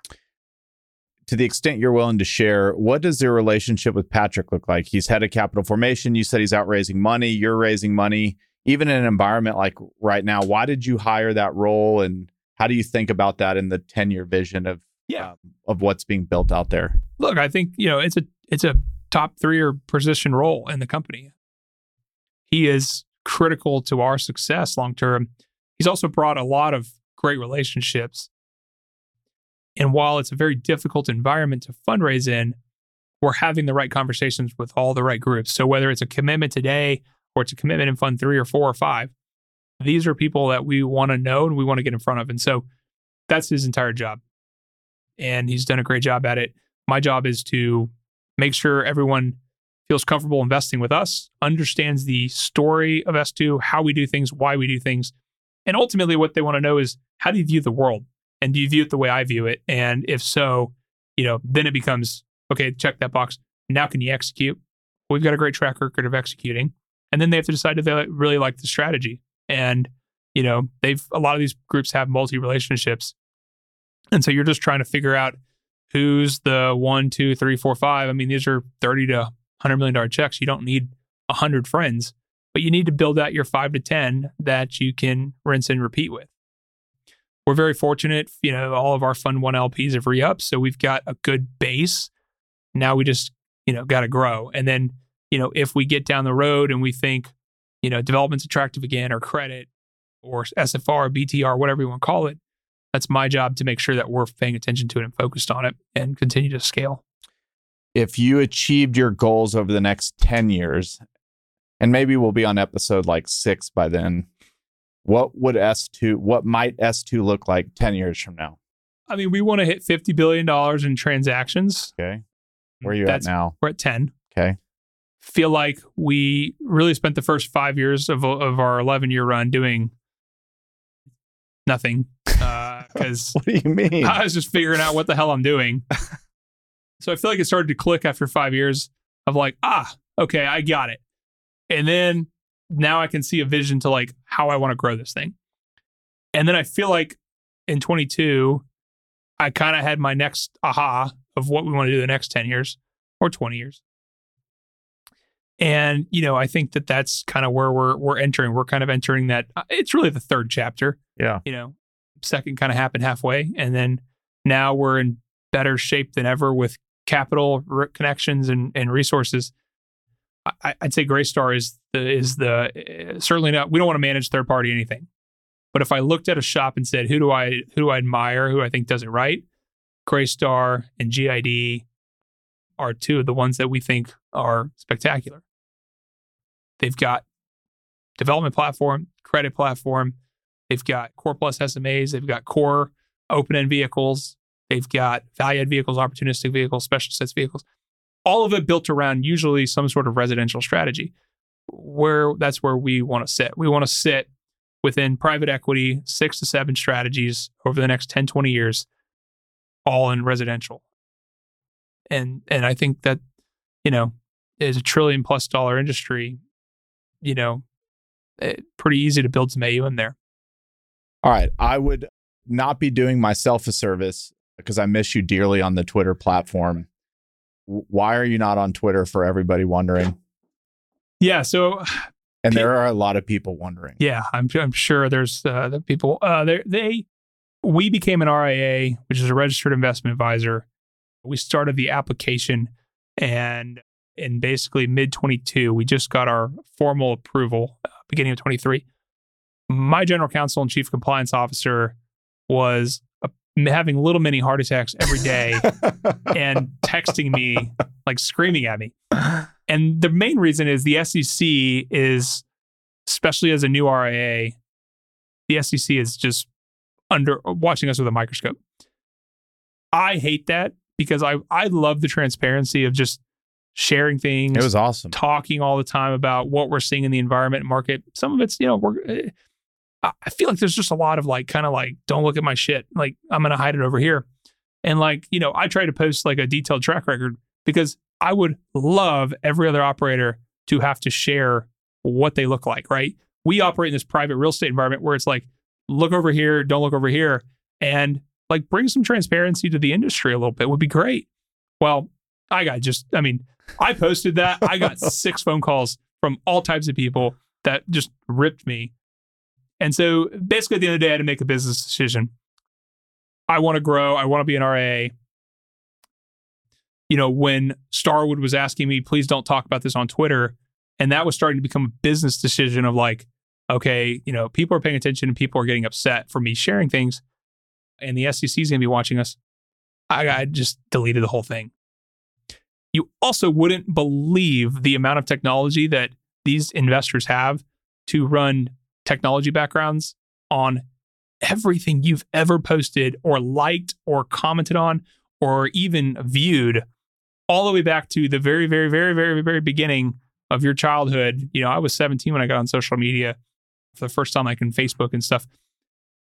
To the extent you're willing to share, what does your relationship with Patrick look like? He's head of capital formation. You said he's out raising money. You're raising money. Even in an environment like right now, why did you hire that role? And how do you think about that in the 10 year vision of yeah. Um, of what's being built out there? Look, I think, you know, it's a it's a top three or position role in the company. He is critical to our success long term. He's also brought a lot of great relationships. And while it's a very difficult environment to fundraise in, we're having the right conversations with all the right groups. So whether it's a commitment today or it's a commitment in fund three or four or five, these are people that we want to know and we want to get in front of. And so that's his entire job. And he's done a great job at it. My job is to make sure everyone feels comfortable investing with us, understands the story of S2, how we do things, why we do things. And ultimately, what they want to know is how do you view the world? And do you view it the way I view it? And if so, you know, then it becomes okay, check that box. Now, can you execute? We've got a great track record of executing. And then they have to decide if they really like the strategy. And, you know, they've, a lot of these groups have multi relationships. And so you're just trying to figure out who's the one, two, three, four, five. I mean, these are 30 to $100 million checks. You don't need 100 friends, but you need to build out your five to 10 that you can rinse and repeat with. We're very fortunate, you know, all of our Fund 1 LPs have re upped. So we've got a good base. Now we just, you know, got to grow. And then, you know, if we get down the road and we think, you know, development's attractive again or credit or SFR, BTR, whatever you want to call it, that's my job to make sure that we're paying attention to it and focused on it and continue to scale if you achieved your goals over the next 10 years, and maybe we'll be on episode like six by then, what would S2, what might S2 look like 10 years from now? I mean, we want to hit $50 billion in transactions. Okay. Where are you That's, at now? We're at 10. Okay. Feel like we really spent the first five years of, of our 11 year run doing nothing. Because uh, [LAUGHS] what do you mean? I was just figuring out what the hell I'm doing. [LAUGHS] So I feel like it started to click after five years of like, ah, okay, I got it. And then now I can see a vision to like how I want to grow this thing. And then I feel like in 22, I kind of had my next aha of what we want to do the next 10 years or 20 years. And you know, I think that that's kind of where we're we're entering. We're kind of entering that. Uh, it's really the third chapter. Yeah. You know, second kind of happened halfway, and then now we're in better shape than ever with capital connections and, and resources. I, would say Greystar is the is the uh, certainly not. We don't want to manage third party anything. But if I looked at a shop and said, who do I who do I admire, who I think does it right, Greystar and GID are two of the ones that we think are spectacular. They've got development platform, credit platform. They've got core plus SMAs. They've got core open end vehicles. They've got value add vehicles, opportunistic vehicles, special sets vehicles, all of it built around usually some sort of residential strategy. Where that's where we want to sit. We want to sit within private equity, six to seven strategies over the next 10, 20 years, all in residential. And and I think that, you know, is a trillion plus dollar industry, you know, it, eh, pretty easy to build some AU in there. All right. I would not be doing myself a service because I miss you dearly on the Twitter platform. Why are you not on Twitter for everybody wondering? Yeah. So, and there are a lot of people wondering. Yeah, I'm, I'm sure there's uh, the people. Uh, they they we became an RIA, which is a registered investment advisor. We started the application, and in basically mid 22, we just got our formal approval, uh, beginning of 23. My general counsel and chief compliance officer was having little mini heart attacks every day [LAUGHS] and texting me, like screaming at me. And the main reason is the SEC is, especially as a new RIA, the SEC is just under watching us with a microscope. I hate that because I I love the transparency of just sharing things. It was awesome. Talking all the time about what we're seeing in the environment market. Some of it's, you know, we're eh, I feel like there's just a lot of like kind of like don't look at my shit. Like I'm going to hide it over here. And like, you know, I try to post like a detailed track record because I would love every other operator to have to share what they look like, right? We operate in this private real estate environment where it's like look over here, don't look over here and like bring some transparency to the industry a little bit would be great. Well, I got just I mean, I posted that. I got [LAUGHS] six phone calls from all types of people that just ripped me and so basically, at the end of the day, I had to make a business decision. I want to grow. I want to be an RIA. You know, when Starwood was asking me, please don't talk about this on Twitter, and that was starting to become a business decision of like, okay, you know, people are paying attention and people are getting upset for me sharing things, and the SEC is going to be watching us. I, I just deleted the whole thing. You also wouldn't believe the amount of technology that these investors have to run technology backgrounds on everything you've ever posted or liked or commented on or even viewed all the way back to the very very very very very beginning of your childhood. You know i was 17 when i got on social media for the first time like in facebook and stuff.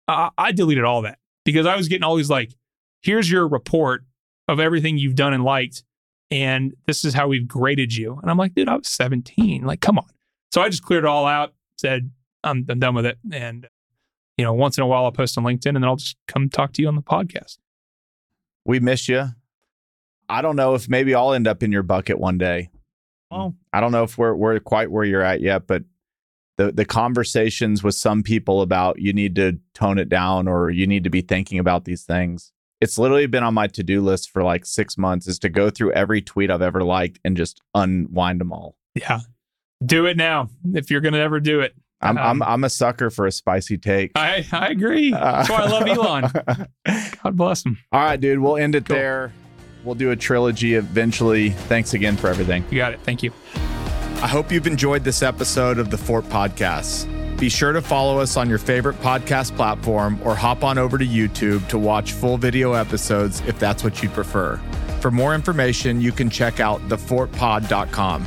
Uh, i deleted all that because i was getting all these like here's your report of everything you've done and liked and this is how we've graded you. And i'm like dude i was 17 like come on. So i just cleared it all out said I'm, I'm done with it. And, you know, once in a while I'll post on LinkedIn and then I'll just come talk to you on the podcast. We miss you. I don't know if maybe I'll end up in your bucket one day. Well, I don't know if we're we're quite where you're at yet, but the the conversations with some people about you need to tone it down or you need to be thinking about these things. It's literally been on my to-do list for like 6 months is to go through every tweet I've ever liked and just unwind them all. Yeah. Do it now if you're going to ever do it. I'm um, I'm I'm a sucker for a spicy take. I I agree. That's why I love Elon. [LAUGHS] God bless him. All right, dude. We'll end it cool. there. We'll do a trilogy eventually. Thanks again for everything. You got it. Thank you. I hope you've enjoyed this episode of the Fort Podcasts. Be sure to follow us on your favorite podcast platform or hop on over to YouTube to watch full video episodes if that's what you prefer. For more information, you can check out thefortpod.com.